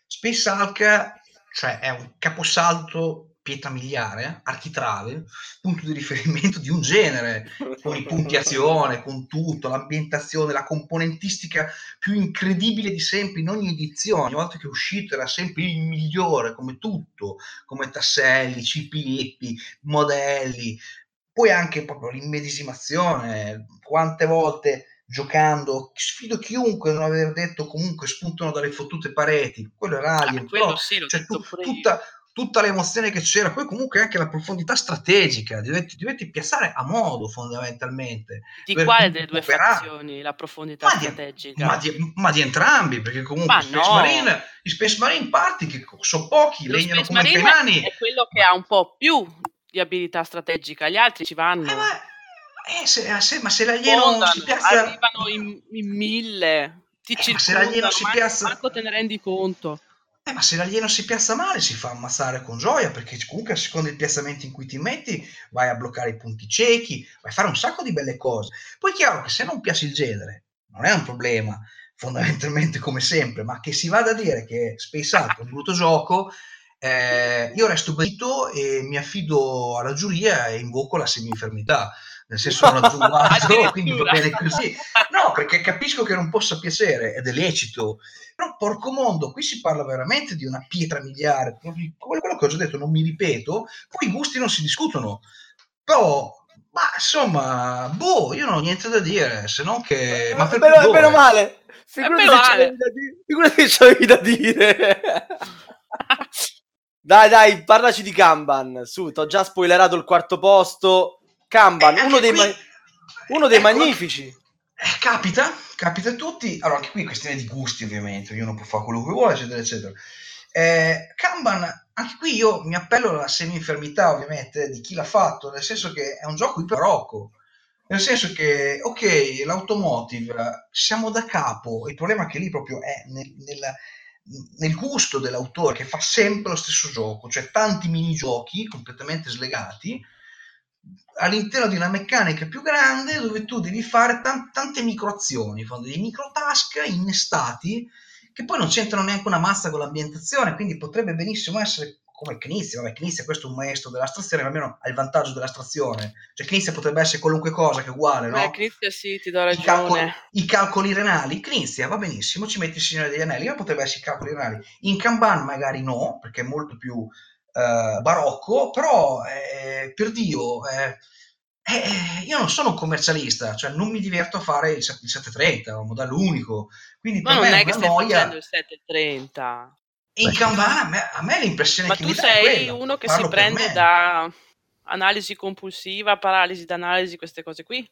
Speaker 3: Space Hulk cioè, è un caposalto pietra miliare, architrave, punto di riferimento di un genere, con i punti azione, con tutto, l'ambientazione, la componentistica più incredibile di sempre in ogni edizione, ogni volta che è uscito era sempre il migliore, come tutto, come tasselli, cipippi, modelli, poi anche proprio l'immedesimazione, quante volte giocando, sfido chiunque non aver detto comunque spuntano dalle fottute pareti, quello era
Speaker 4: Ah,
Speaker 3: Alien,
Speaker 4: quello
Speaker 3: però
Speaker 4: sì,
Speaker 3: cioè, tu- tutta, tutta l'emozione che c'era, poi comunque anche la profondità strategica, dovetti, dovetti piazzare a modo fondamentalmente.
Speaker 4: Di quale delle due
Speaker 3: recuperare.
Speaker 4: fazioni la profondità
Speaker 3: Ma di,
Speaker 4: strategica?
Speaker 3: ma di- ma di entrambi, perché comunque
Speaker 4: Ma
Speaker 3: i Space
Speaker 4: no.
Speaker 3: Marine, i Space Marine Party che sono pochi,
Speaker 4: Lo
Speaker 3: legnano
Speaker 4: Space
Speaker 3: come
Speaker 4: Marine
Speaker 3: canani.
Speaker 4: è quello che ha un po' più di abilità strategica, gli altri ci vanno.
Speaker 3: Eh, ma, eh, se, eh, se- ma se l'alieno
Speaker 4: Fondano,
Speaker 3: si piazza...
Speaker 4: arrivano in, in mille, ti
Speaker 3: Eh, ma se l'alieno si piazza-
Speaker 4: manco te ne rendi conto.
Speaker 3: Eh, ma se l'alieno si piazza male si fa ammazzare con gioia, perché comunque a seconda del piazzamento in cui ti metti vai a bloccare i punti ciechi, vai a fare un sacco di belle cose. Poi è chiaro che se non piace il genere, non è un problema, fondamentalmente come sempre, ma che si vada a dire che Space Hulk è un brutto gioco, eh, io resto basito e mi affido alla giuria e invoco la semi-infermità. Nel senso non aggiungo quindi va bene così. No, perché capisco che non possa piacere ed è lecito. Però porco mondo, qui si parla veramente di una pietra miliare. Come quello che ho già detto, non mi ripeto. Poi i gusti non si discutono. Però, ma insomma, boh, io non ho niente da dire, se non che... Ma per
Speaker 2: meno,
Speaker 3: pudore.
Speaker 2: meno male. Figurati se c'avevi da dire. *laughs* dai, dai, parlaci di Kanban. Su, ti ho già spoilerato il quarto posto. Kanban,
Speaker 3: Eh,
Speaker 2: uno dei,
Speaker 3: qui-
Speaker 2: ma- uno dei
Speaker 3: ecco,
Speaker 2: magnifici.
Speaker 3: Eh, capita, capita a tutti. Allora, anche qui è questione di gusti, ovviamente, ognuno può fare quello che vuole, eccetera, eccetera. Eh, Kanban, anche qui io mi appello alla semi-infermità, ovviamente, di chi l'ha fatto, nel senso che è un gioco iperocco. Nel senso che, ok, l'automotive, siamo da capo, il problema è che lì proprio è nel, nel- nel gusto dell'autore che fa sempre lo stesso gioco, cioè tanti minigiochi completamente slegati, all'interno di una meccanica più grande dove tu devi fare tan- tante microazioni, dei micro task innestati che poi non c'entrano neanche una mazza con l'ambientazione, quindi potrebbe benissimo essere come Knizia, vabbè Knizia questo è un maestro dell'astrazione, ma almeno ha il vantaggio dell'astrazione, cioè Knizia potrebbe essere qualunque cosa che è uguale, no?
Speaker 4: Beh, Knizia sì, ti do
Speaker 3: I calcoli,
Speaker 4: ragione.
Speaker 3: i calcoli renali, Knizia va benissimo, ci metti il Signore degli Anelli, ma potrebbe essere i calcoli renali. In Kanban magari no, perché è molto più eh, barocco, però eh, per Dio, eh, eh, io non sono un commercialista, cioè non mi diverto a fare il, set- il 730, un modello unico, quindi
Speaker 4: Ma
Speaker 3: per
Speaker 4: non
Speaker 3: me
Speaker 4: è
Speaker 3: è
Speaker 4: che stai
Speaker 3: noia.
Speaker 4: facendo il 730.
Speaker 3: In. Kanban a me, a me l'impressione
Speaker 4: Ma
Speaker 3: che
Speaker 4: tu
Speaker 3: mi dà è
Speaker 4: sei
Speaker 3: quella,
Speaker 4: uno che
Speaker 3: parlo
Speaker 4: si prende da analisi compulsiva, paralisi d'analisi, queste cose qui?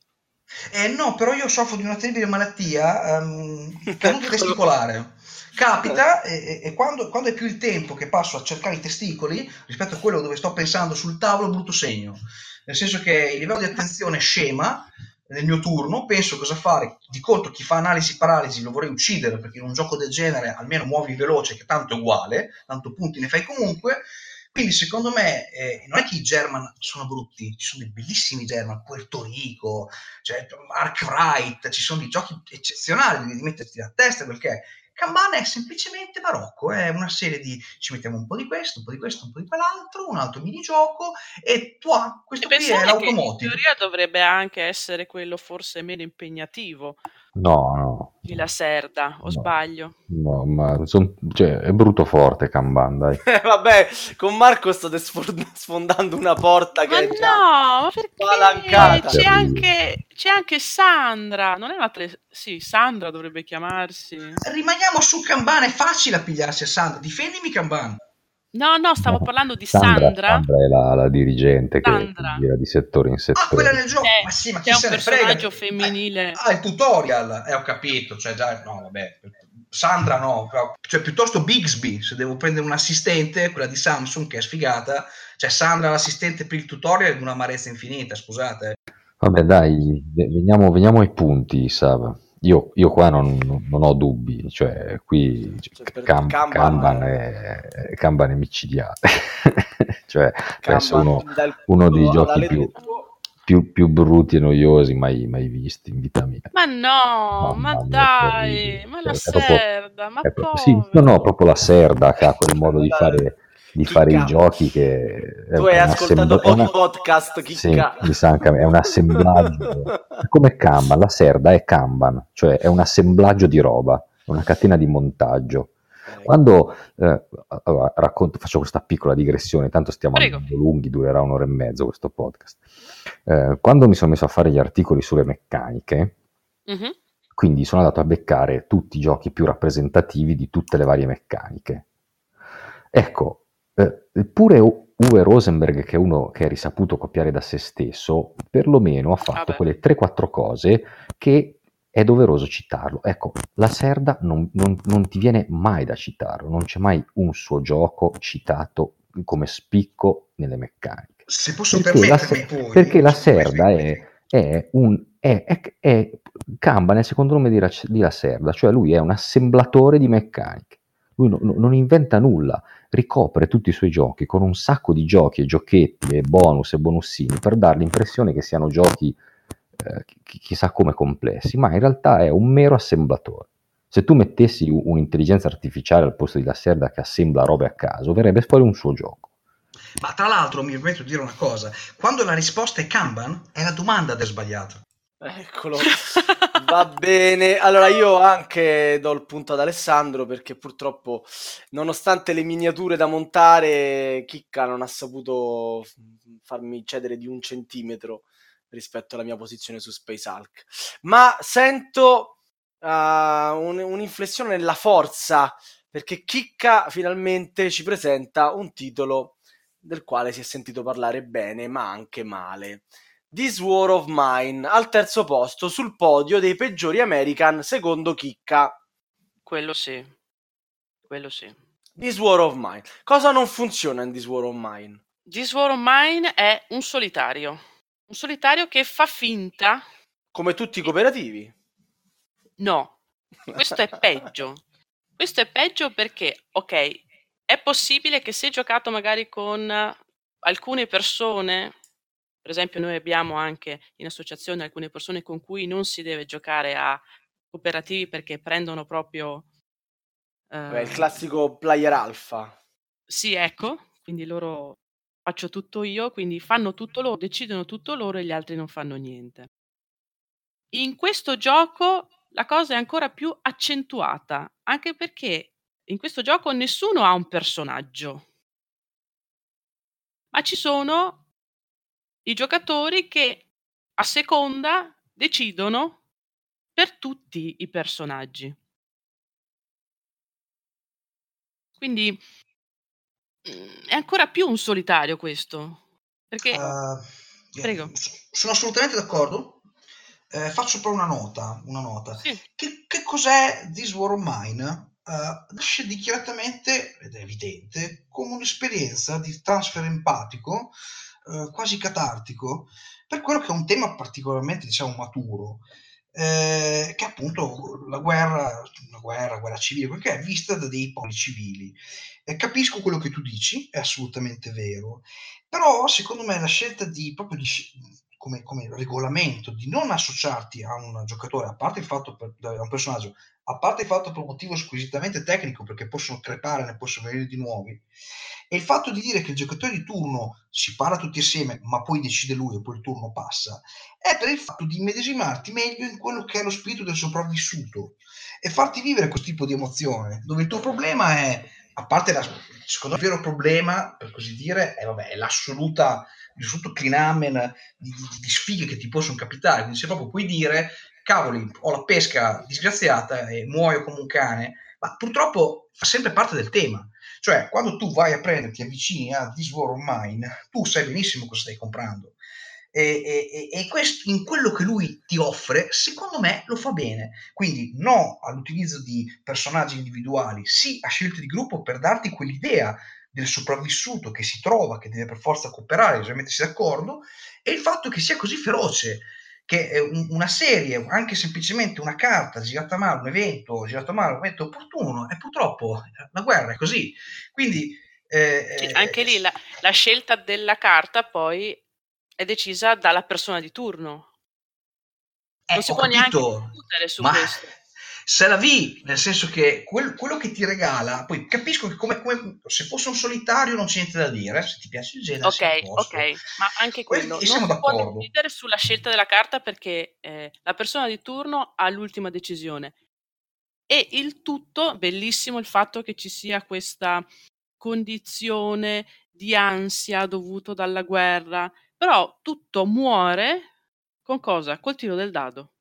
Speaker 3: Eh, no, però io soffro di una terribile malattia, um, *laughs* caduta testicolare. Capita e, e- quando, quando è più il tempo che passo a cercare i testicoli rispetto a quello dove sto pensando sul tavolo, brutto segno. Nel senso che il livello di attenzione scema nel mio turno, penso cosa fare. Di contro, chi fa analisi paralisi lo vorrei uccidere perché in un gioco del genere almeno muovi veloce, che tanto è uguale, tanto punti ne fai comunque. Quindi secondo me eh, non è che i German sono brutti, ci sono dei bellissimi German, Puerto Rico, cioè Arkwright, ci sono dei giochi eccezionali, devi metterti la testa, è. Kanban è semplicemente barocco, è una serie di ci mettiamo un po' di questo, un po' di questo, un po' di quell'altro, un altro minigioco e tua, questo
Speaker 4: E
Speaker 3: qui è
Speaker 4: che in
Speaker 3: l'automotive.
Speaker 4: teoria dovrebbe anche essere quello forse meno impegnativo
Speaker 5: No, no,
Speaker 4: di La Serda, o
Speaker 5: No.
Speaker 4: sbaglio?
Speaker 5: no, ma son- cioè, è brutto forte Kanban, dai. *laughs*
Speaker 2: Vabbè, con Marco state sfond- sfondando una porta che
Speaker 4: Ma
Speaker 2: è già
Speaker 4: no, ma perché?
Speaker 2: spalancata.
Speaker 4: C'è anche, c'è anche Sandra, non è una tre... Sì, Sandra dovrebbe chiamarsi.
Speaker 3: Rimaniamo su Kanban, è facile appigliarsi a Sandra, difendimi Kanban.
Speaker 4: No, no, stavo
Speaker 5: No,
Speaker 4: parlando di
Speaker 5: Sandra,
Speaker 4: Sandra.
Speaker 5: Sandra è la, la dirigente che
Speaker 4: Sandra.
Speaker 5: gira di settore in
Speaker 3: Ah,
Speaker 5: settore.
Speaker 3: quella nel gioco,
Speaker 4: C'è-
Speaker 3: ma sì, ma chi
Speaker 4: un
Speaker 3: se ne frega?
Speaker 4: personaggio femminile.
Speaker 3: Ah, il tutorial, eh, ho capito, cioè già, no, vabbè, Sandra no, però- cioè piuttosto Bixby, se devo prendere un assistente, quella di Samsung che è sfigata, cioè Sandra l'assistente per il tutorial è di un'amarezza infinita, scusate. eh.
Speaker 5: Vabbè, dai, ve- veniamo, veniamo ai punti, Sav. Io, io qua non, non ho dubbi, cioè qui
Speaker 2: Cioè,
Speaker 5: Cam-
Speaker 2: Kanban-
Speaker 5: Kanban, è, Kanban è micidiale, *laughs* cioè penso uno, uno dei giochi più, più, più brutti e noiosi mai, mai visti in vita mia.
Speaker 4: Ma no,
Speaker 5: Mamma
Speaker 4: ma
Speaker 5: mia,
Speaker 4: dai, ma la
Speaker 5: Cioè, è proprio-
Speaker 4: Serda, ma
Speaker 5: proprio- sì, no, no, proprio la Serda che ha quel modo di fare, di fare i giochi che è
Speaker 2: Tu hai
Speaker 5: un
Speaker 2: ascoltato pochi
Speaker 5: una-
Speaker 2: podcast,
Speaker 5: sì,
Speaker 2: chicca.
Speaker 5: mi sa anche a me, è un assemblaggio *laughs* come Kanban, la Serda è Kanban, cioè è un assemblaggio di roba, una catena di montaggio. Quando eh, allora, racconto, faccio questa piccola digressione, tanto stiamo
Speaker 4: Prego.
Speaker 5: andando lunghi, durerà un'ora e mezzo questo podcast. Eh, quando mi sono messo a fare gli articoli sulle meccaniche,
Speaker 4: Mhm.
Speaker 5: quindi sono andato a beccare tutti i giochi più rappresentativi di tutte le varie meccaniche. Ecco, eh, pure U- Uwe Rosenberg, che è uno che è risaputo copiare da se stesso, perlomeno ha fatto
Speaker 4: Vabbè.
Speaker 5: quelle 3-4 cose che è doveroso citarlo. Ecco, la Serda non, non- non ti viene mai da citarlo, non c'è mai un suo gioco citato come spicco nelle meccaniche.
Speaker 3: Se posso
Speaker 5: Perché la,
Speaker 3: permettermi poi...
Speaker 5: perché la Serda è, è un è, è, è Kanban è il secondo nome di, La- di La Serda, cioè lui è un assemblatore di meccaniche. Lui no- no- non inventa nulla, ricopre tutti i suoi giochi con un sacco di giochi e giochetti e bonus e bonussini per dare l'impressione che siano giochi eh, chi- chissà come complessi, ma in realtà è un mero assemblatore. Se tu mettessi un'intelligenza artificiale al posto di La Serda che assembla robe a caso, verrebbe fuori un suo gioco.
Speaker 3: Ma tra l'altro mi permetto di dire una cosa, quando la risposta è Kanban, è la domanda ad è sbagliata.
Speaker 2: Eccolo, va bene. Allora io anche do il punto ad Alessandro perché purtroppo, nonostante le miniature da montare, Chicca non ha saputo farmi cedere di un centimetro rispetto alla mia posizione su Space Hulk. Ma sento uh, un- un'inflessione nella forza perché Chicca finalmente ci presenta un titolo del quale si è sentito parlare bene ma anche male. This War of Mine al terzo posto sul podio dei peggiori American secondo Chicca.
Speaker 4: Quello sì, quello sì.
Speaker 2: This War of Mine. Cosa non funziona in This War of Mine?
Speaker 4: This War of Mine è un solitario, un solitario che fa finta,
Speaker 2: Come tutti i cooperativi.
Speaker 4: no, questo è peggio. Questo è peggio perché, ok, è possibile che se giocato magari con alcune persone, per esempio noi abbiamo anche in associazione alcune persone con cui non si deve giocare a cooperativi perché prendono proprio...
Speaker 2: Beh, il
Speaker 4: eh,
Speaker 2: classico player alpha.
Speaker 4: Sì, ecco, quindi loro faccio tutto io, quindi fanno tutto loro, decidono tutto loro e gli altri non fanno niente. In questo gioco la cosa è ancora più accentuata, anche perché in questo gioco nessuno ha un personaggio, ma ci sono i giocatori che a seconda decidono per tutti i personaggi. Quindi Mhmm, è ancora più un solitario questo. Perché
Speaker 3: Uh,
Speaker 4: Prego.
Speaker 3: sono assolutamente d'accordo. Eh, faccio però una nota, una nota.
Speaker 4: Sì.
Speaker 3: Che, che cos'è This War of Mine? Uh, nasce dichiaratamente, ed è evidente, come un'esperienza di transfer empatico, uh, quasi catartico, per quello che è un tema particolarmente, diciamo, maturo, eh, che è appunto la guerra, la guerra, guerra civile, perché è vista da dei popoli civili. Eh, capisco quello che tu dici, è assolutamente vero, però secondo me la scelta di proprio di, come, come, regolamento di non associarti a un giocatore, a parte il fatto per, a un personaggio, a parte il fatto per un motivo squisitamente tecnico, perché possono crepare, ne possono venire di nuovi, e il fatto di dire che il giocatore di turno si para tutti assieme, ma poi decide lui e poi il turno passa, è per il fatto di medesimarti meglio in quello che è lo spirito del sopravvissuto e farti vivere questo tipo di emozione, dove il tuo problema è a parte la, secondo me il vero problema, per così dire, è, vabbè, è l'assoluta, l'assoluto clinamen di, sfighe che ti possono capitare. Quindi se proprio puoi dire, cavoli, ho la pesca disgraziata e muoio come un cane, ma purtroppo fa sempre parte del tema. Cioè, quando tu vai a prenderti, avvicini a This War of Mine, tu sai benissimo cosa stai comprando e, e, e questo, in quello che lui ti offre, secondo me lo fa bene. Quindi no all'utilizzo di personaggi individuali, sì a scelte di gruppo per darti quell'idea del sopravvissuto che si trova, che deve per forza cooperare, bisogna mettersi d'accordo, e il fatto che sia così feroce, che una serie, anche semplicemente una carta girata male, un evento girato male, un evento opportuno, e purtroppo la guerra è così. Quindi...
Speaker 4: Eh, sì, anche lì la, la, scelta della carta poi è decisa dalla persona di turno.
Speaker 3: Eh, non si può capito, neanche discutere su questo. Se la vi, nel senso che quel, quello che ti regala, poi capisco che come, come, se fosse un solitario non c'è niente da dire, se ti piace il genere.
Speaker 4: Ok, ok, ma anche quello.
Speaker 3: Siamo
Speaker 4: non si può decidere sulla scelta della carta perché eh, la persona di turno ha l'ultima decisione. E il tutto, bellissimo il fatto che ci sia questa condizione di ansia dovuto dalla guerra, però tutto muore con cosa? Col tiro del dado.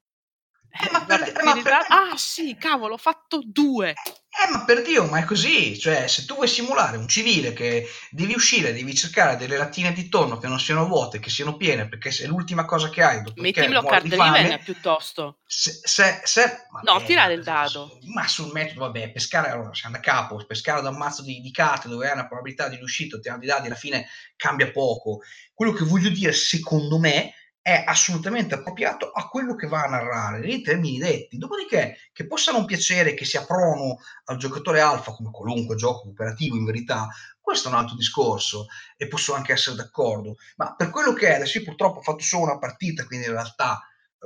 Speaker 3: Eh, ma per, Vabbè, ma per...
Speaker 4: Ah sì, cavolo, ho fatto due.
Speaker 3: Eh, ma per Dio, ma è così. Cioè, se tu vuoi simulare un civile che devi uscire, devi cercare delle lattine di tonno che non siano vuote, che siano piene, perché è l'ultima cosa che hai.
Speaker 4: Mettimelo carta rivenne piuttosto.
Speaker 3: Se, se, se
Speaker 4: no, tirare il dado.
Speaker 3: Ma sul metodo, vabbè, pescare, allora, siamo da capo, pescare da un mazzo di, di carte dove hai una probabilità di riuscita, tirare di dadi, alla fine cambia poco. Quello che voglio dire, secondo me, è assolutamente appropriato a quello che va a narrare nei termini detti. Dopodiché, che possa non piacere che sia prono al giocatore alfa, come qualunque gioco cooperativo in verità, questo è un altro discorso e posso anche essere d'accordo. Ma per quello che è, adesso io purtroppo ho fatto solo una partita, quindi in realtà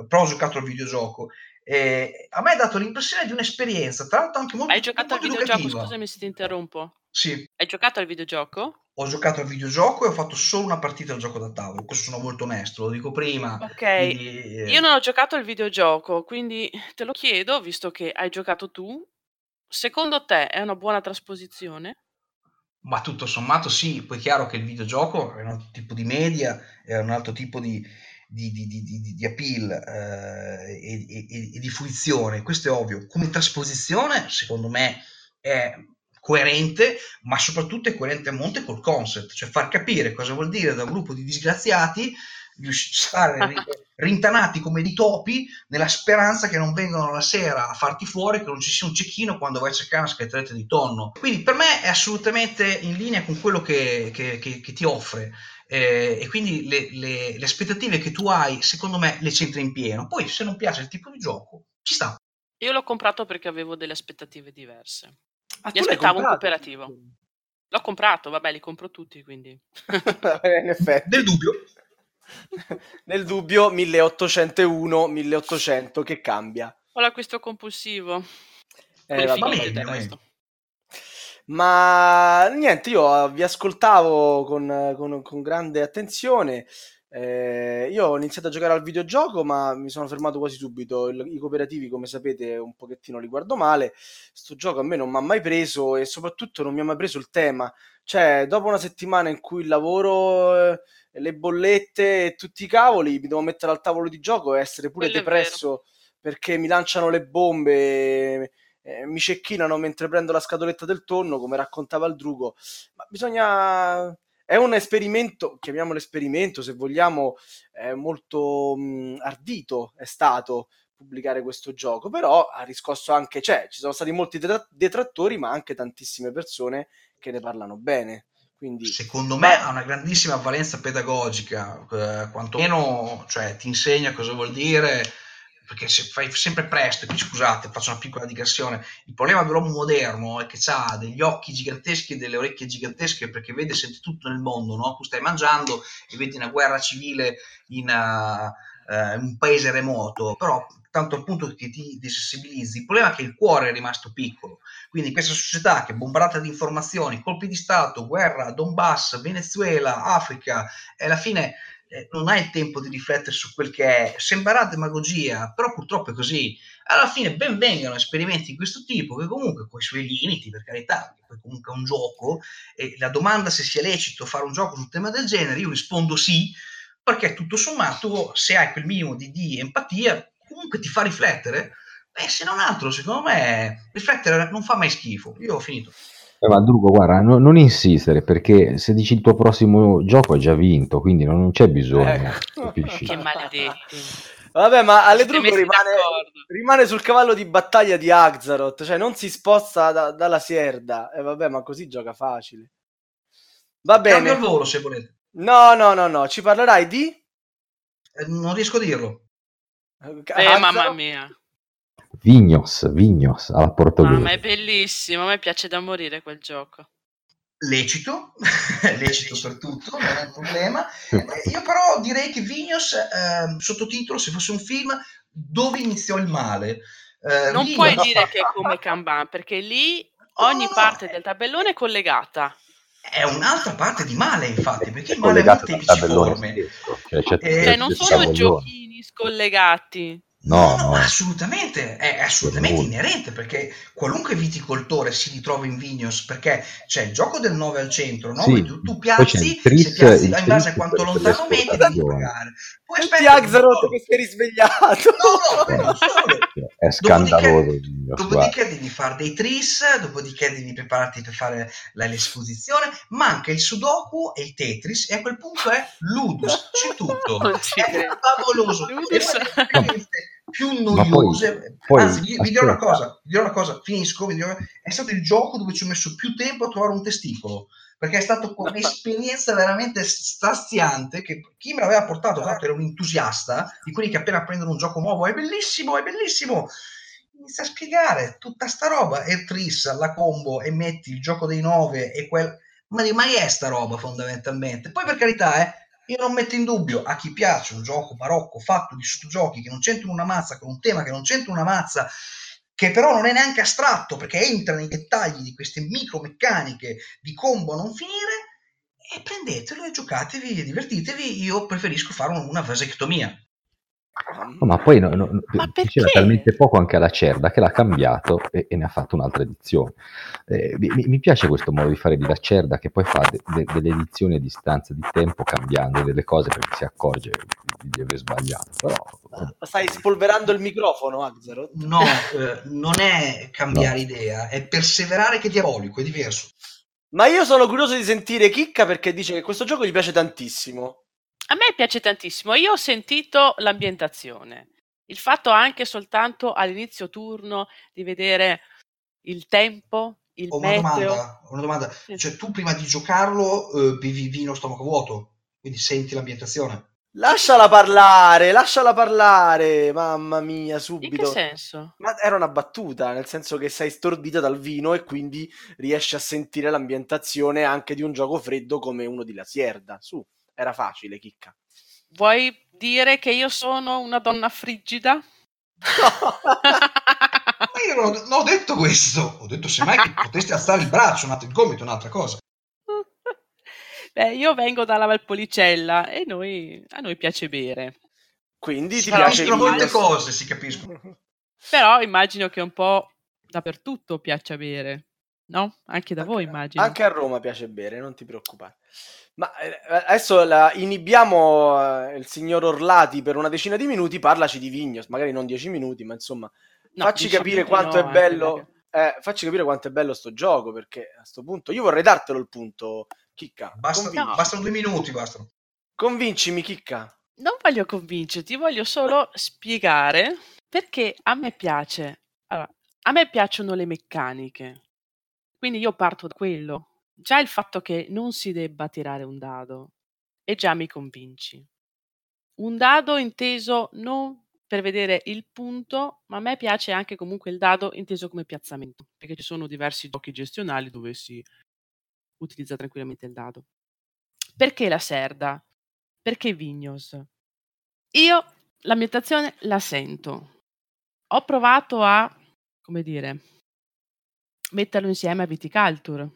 Speaker 3: però ho giocato al videogioco. E a me ha dato l'impressione di un'esperienza, tra l'altro anche molto
Speaker 4: Hai giocato
Speaker 3: molto
Speaker 4: al videogioco? Scusami se ti interrompo.
Speaker 3: Sì.
Speaker 4: Hai giocato al videogioco?
Speaker 3: Ho giocato al videogioco e ho fatto solo una partita al gioco da tavolo. Questo sono molto onesto, lo dico prima.
Speaker 4: Ok, quindi, eh... io non ho giocato al videogioco, quindi te lo chiedo, visto che hai giocato tu. Secondo te è una buona trasposizione?
Speaker 3: Ma tutto sommato sì, poi è chiaro che il videogioco è un altro tipo di media, è un altro tipo di, di, di, di, di appeal eh, e, e, e di fruizione, questo è ovvio. Come trasposizione, secondo me, è coerente, ma soprattutto è coerente a monte col concept, cioè far capire cosa vuol dire da un gruppo di disgraziati stare *laughs* rintanati come di topi nella speranza che non vengano la sera a farti fuori, che non ci sia un cecchino quando vai a cercare una scatoletta di tonno. Quindi per me è assolutamente in linea con quello che, che, che, che ti offre. Eh, e quindi le, le, le aspettative che tu hai, secondo me, le c'entri in pieno. Poi, se non piace il tipo di gioco, ci sta.
Speaker 4: Io l'ho comprato perché avevo delle aspettative diverse. Ah, Mi aspettavo un cooperativo. L'ho comprato, vabbè, li compro tutti, quindi. *laughs*
Speaker 2: in effetti.
Speaker 3: Nel dubbio. *laughs*
Speaker 2: Nel dubbio 1801, 1800 che cambia.
Speaker 4: Ho l'acquisto compulsivo.
Speaker 2: Eh, va bene, Ma niente, io vi ascoltavo con, con- con grande attenzione. Eh, io ho iniziato a giocare al videogioco, ma mi sono fermato quasi subito. Il- I cooperativi, come sapete, un pochettino li guardo male. Sto gioco a me non mi ha mai preso e soprattutto non mi ha mai preso il tema. Cioè, dopo una settimana in cui il lavoro, eh, le bollette e tutti i cavoli, mi devo mettere al tavolo di gioco e essere pure
Speaker 4: Quello
Speaker 2: depresso perché mi lanciano le bombe, eh, mi cecchinano mentre prendo la scatoletta del tonno, come raccontava il Drugo. Ma bisogna... È un esperimento, chiamiamolo esperimento, se vogliamo, è molto mh, ardito è stato pubblicare questo gioco, però ha riscosso anche, cioè, ci sono stati molti detra- detrattori, ma anche tantissime persone che ne parlano bene. Quindi,
Speaker 3: Secondo me ha una grandissima valenza pedagogica, eh, quantomeno cioè, ti insegna cosa vuol dire, perché se fai sempre presto, qui scusate, faccio una piccola digressione, il problema dell'uomo moderno è che ha degli occhi giganteschi e delle orecchie gigantesche perché vede e sente tutto nel mondo, no? Tu stai mangiando e vedi una guerra civile in uh, uh, un paese remoto, però tanto appunto che ti disensibilizzi. Il problema è che il cuore è rimasto piccolo. Quindi questa società che è bombardata di informazioni, colpi di Stato, guerra, Donbass, Venezuela, Africa, e alla fine non hai tempo di riflettere su quel che è. Sembrerà demagogia, però purtroppo è così. Alla fine ben vengano esperimenti di questo tipo, che comunque con i suoi limiti, per carità, poi comunque è un gioco, e la domanda se sia lecito fare un gioco su un tema del genere, io rispondo sì, perché tutto sommato, se hai quel minimo di, di empatia, comunque ti fa riflettere. Beh, se non altro, secondo me, riflettere non fa mai schifo. Io ho finito.
Speaker 5: Eh, ma Drugo, guarda, no- non insistere perché se dici il tuo prossimo gioco è già vinto, quindi non, non c'è bisogno.
Speaker 2: Ecco.
Speaker 4: Che maledetti.
Speaker 2: Vabbè, ma alle
Speaker 4: Siete
Speaker 2: Drugo rimane, rimane sul cavallo di battaglia di Axaroth, cioè non si sposta da- dalla Sierda. E vabbè, ma così gioca facile. Va
Speaker 3: Cambio al
Speaker 2: bene.
Speaker 3: volo se volete.
Speaker 2: No, no, no, no, ci parlerai di
Speaker 3: Eh, non riesco a dirlo.
Speaker 4: Eh,
Speaker 2: Axaroth?
Speaker 4: mamma mia.
Speaker 5: Vignos, Vignos, alla
Speaker 4: Ah,
Speaker 5: portoghese.
Speaker 4: ma è bellissimo, a me piace da morire quel gioco.
Speaker 3: lecito, *laughs* lecito per tutto, non è un problema. Eh, io però direi che Vignos, eh, sottotitolo, se fosse un film, dove iniziò il male. Eh,
Speaker 4: Non
Speaker 3: Vignos-
Speaker 4: puoi dire che è come Kanban, perché lì ogni
Speaker 3: No, no,
Speaker 4: parte
Speaker 3: eh.
Speaker 4: del tabellone è collegata.
Speaker 3: È un'altra parte di male, infatti, perché il male è
Speaker 5: collegato dal tabellone
Speaker 3: molteplici
Speaker 5: stesso. Cioè, c'è
Speaker 3: Eh,
Speaker 4: Cioè, non sono
Speaker 5: tabellone.
Speaker 4: giochini scollegati.
Speaker 5: No,
Speaker 3: no,
Speaker 5: no.
Speaker 3: assolutamente, è assolutamente inerente perché qualunque viticoltore si ritrova in Vignos perché c'è il gioco del 9 al centro, no?
Speaker 5: Sì,
Speaker 3: tu, tu piazzi,
Speaker 5: tris-
Speaker 3: se piazzi in base a quanto lontano metti devi pagare. Poi aspetta,
Speaker 2: Axaroth che si è risvegliato.
Speaker 3: No, no. *laughs*
Speaker 5: È scandaloso.
Speaker 3: Dopodiché, devi fare dei tris, dopodiché devi prepararti per fare la- l'esposizione, manca il sudoku e il tetris e a quel punto è ludus, c'è tutto. *laughs* È favoloso. Più
Speaker 5: Ma poi-
Speaker 3: noiose,
Speaker 5: poi-
Speaker 3: anzi, vi, vi dirò una cosa, vi dirò una cosa, finisco, vi dirò- è stato il gioco dove ci ho messo più tempo a trovare un testicolo. Perché è stata un'esperienza veramente straziante che chi me l'aveva portato, tra l'altro era un entusiasta, di quelli che appena prendono un gioco nuovo, è bellissimo, è bellissimo, inizia a spiegare tutta sta roba, e tris, la combo, e metti il gioco dei nove e quel... Ma di mai è sta roba fondamentalmente? Poi per carità, eh, io non metto in dubbio a chi piace un gioco barocco fatto di sottogiochi che non c'entrano una mazza, con un tema che non c'entra una mazza, che però non è neanche astratto perché entra nei dettagli di queste micromeccaniche di combo a non finire, e prendetelo e giocatevi e divertitevi. Io preferisco fare una vasectomia.
Speaker 5: No, ma poi no, no,
Speaker 4: Ma
Speaker 5: diceva talmente poco anche alla Cerda che l'ha cambiato e, e ne ha fatto un'altra edizione. Eh, mi, mi piace questo modo di fare di Lacerda che poi fa de- de- delle edizioni a distanza di tempo cambiando delle cose perché si accorge di, di aver sbagliato. Però
Speaker 2: Stai spolverando il microfono, Axaroth?
Speaker 3: No, eh, non è cambiare idea, è perseverare che è diabolico, è diverso.
Speaker 2: Ma io sono curioso di sentire Chicca perché dice che questo gioco gli piace tantissimo.
Speaker 4: A me piace tantissimo. Io ho sentito l'ambientazione. Il fatto anche soltanto all'inizio turno di vedere il tempo, il
Speaker 3: Ho una
Speaker 4: meteo.
Speaker 3: domanda, una domanda.
Speaker 4: Sì.
Speaker 3: Cioè, tu prima di giocarlo eh, bevi vino stomaco vuoto, quindi senti l'ambientazione.
Speaker 2: Lasciala parlare, lasciala parlare, mamma mia,
Speaker 4: In che
Speaker 2: subito.
Speaker 4: senso?
Speaker 2: Ma era una battuta, nel senso che sei stordita dal vino e quindi riesci a sentire l'ambientazione anche di un gioco freddo come uno di La Sierda. Su, era facile, chicca.
Speaker 4: Vuoi dire che io sono una donna frigida?
Speaker 3: Ma io non ho, non ho detto questo. Ho detto semmai che potresti alzare il braccio, un altro, il gomito, un'altra cosa. *laughs*
Speaker 4: Beh, io vengo dalla Valpolicella e noi, a noi piace bere.
Speaker 2: Quindi
Speaker 3: Si
Speaker 2: ti piace
Speaker 3: molte cose, si capiscono.
Speaker 4: Però immagino che un po' dappertutto piaccia bere, no? Anche da voi
Speaker 2: Anche-
Speaker 4: immagino.
Speaker 2: Anche a Roma piace bere, non ti preoccupare. Ma eh, adesso la- inibiamo eh, il signor Orlati per una decina di minuti, parlaci di Vignos, magari non dieci minuti, ma insomma,
Speaker 4: No,
Speaker 2: facci
Speaker 4: dieci
Speaker 2: capire quanto
Speaker 4: no,
Speaker 2: è bello. eh, facci capire quanto è bello sto gioco, perché a sto punto io vorrei dartelo il punto, Chicca.
Speaker 3: Basta-
Speaker 4: No.
Speaker 3: Bastano due minuti, bastano.
Speaker 2: Convincimi, Chicca.
Speaker 4: Non voglio convincerti, voglio solo spiegare perché a me piace. Allora, a me piacciono le meccaniche, quindi io parto da quello. Già il fatto che non si debba tirare un dado e già mi convinci. Un dado inteso non per vedere il punto, ma a me piace anche comunque il dado inteso come piazzamento, perché ci sono diversi giochi gestionali dove si utilizza tranquillamente il dado. Perché la Serda? Perché Vignos? Io l'ambientazione la sento. Ho provato a, come dire, metterlo insieme a Viticulture,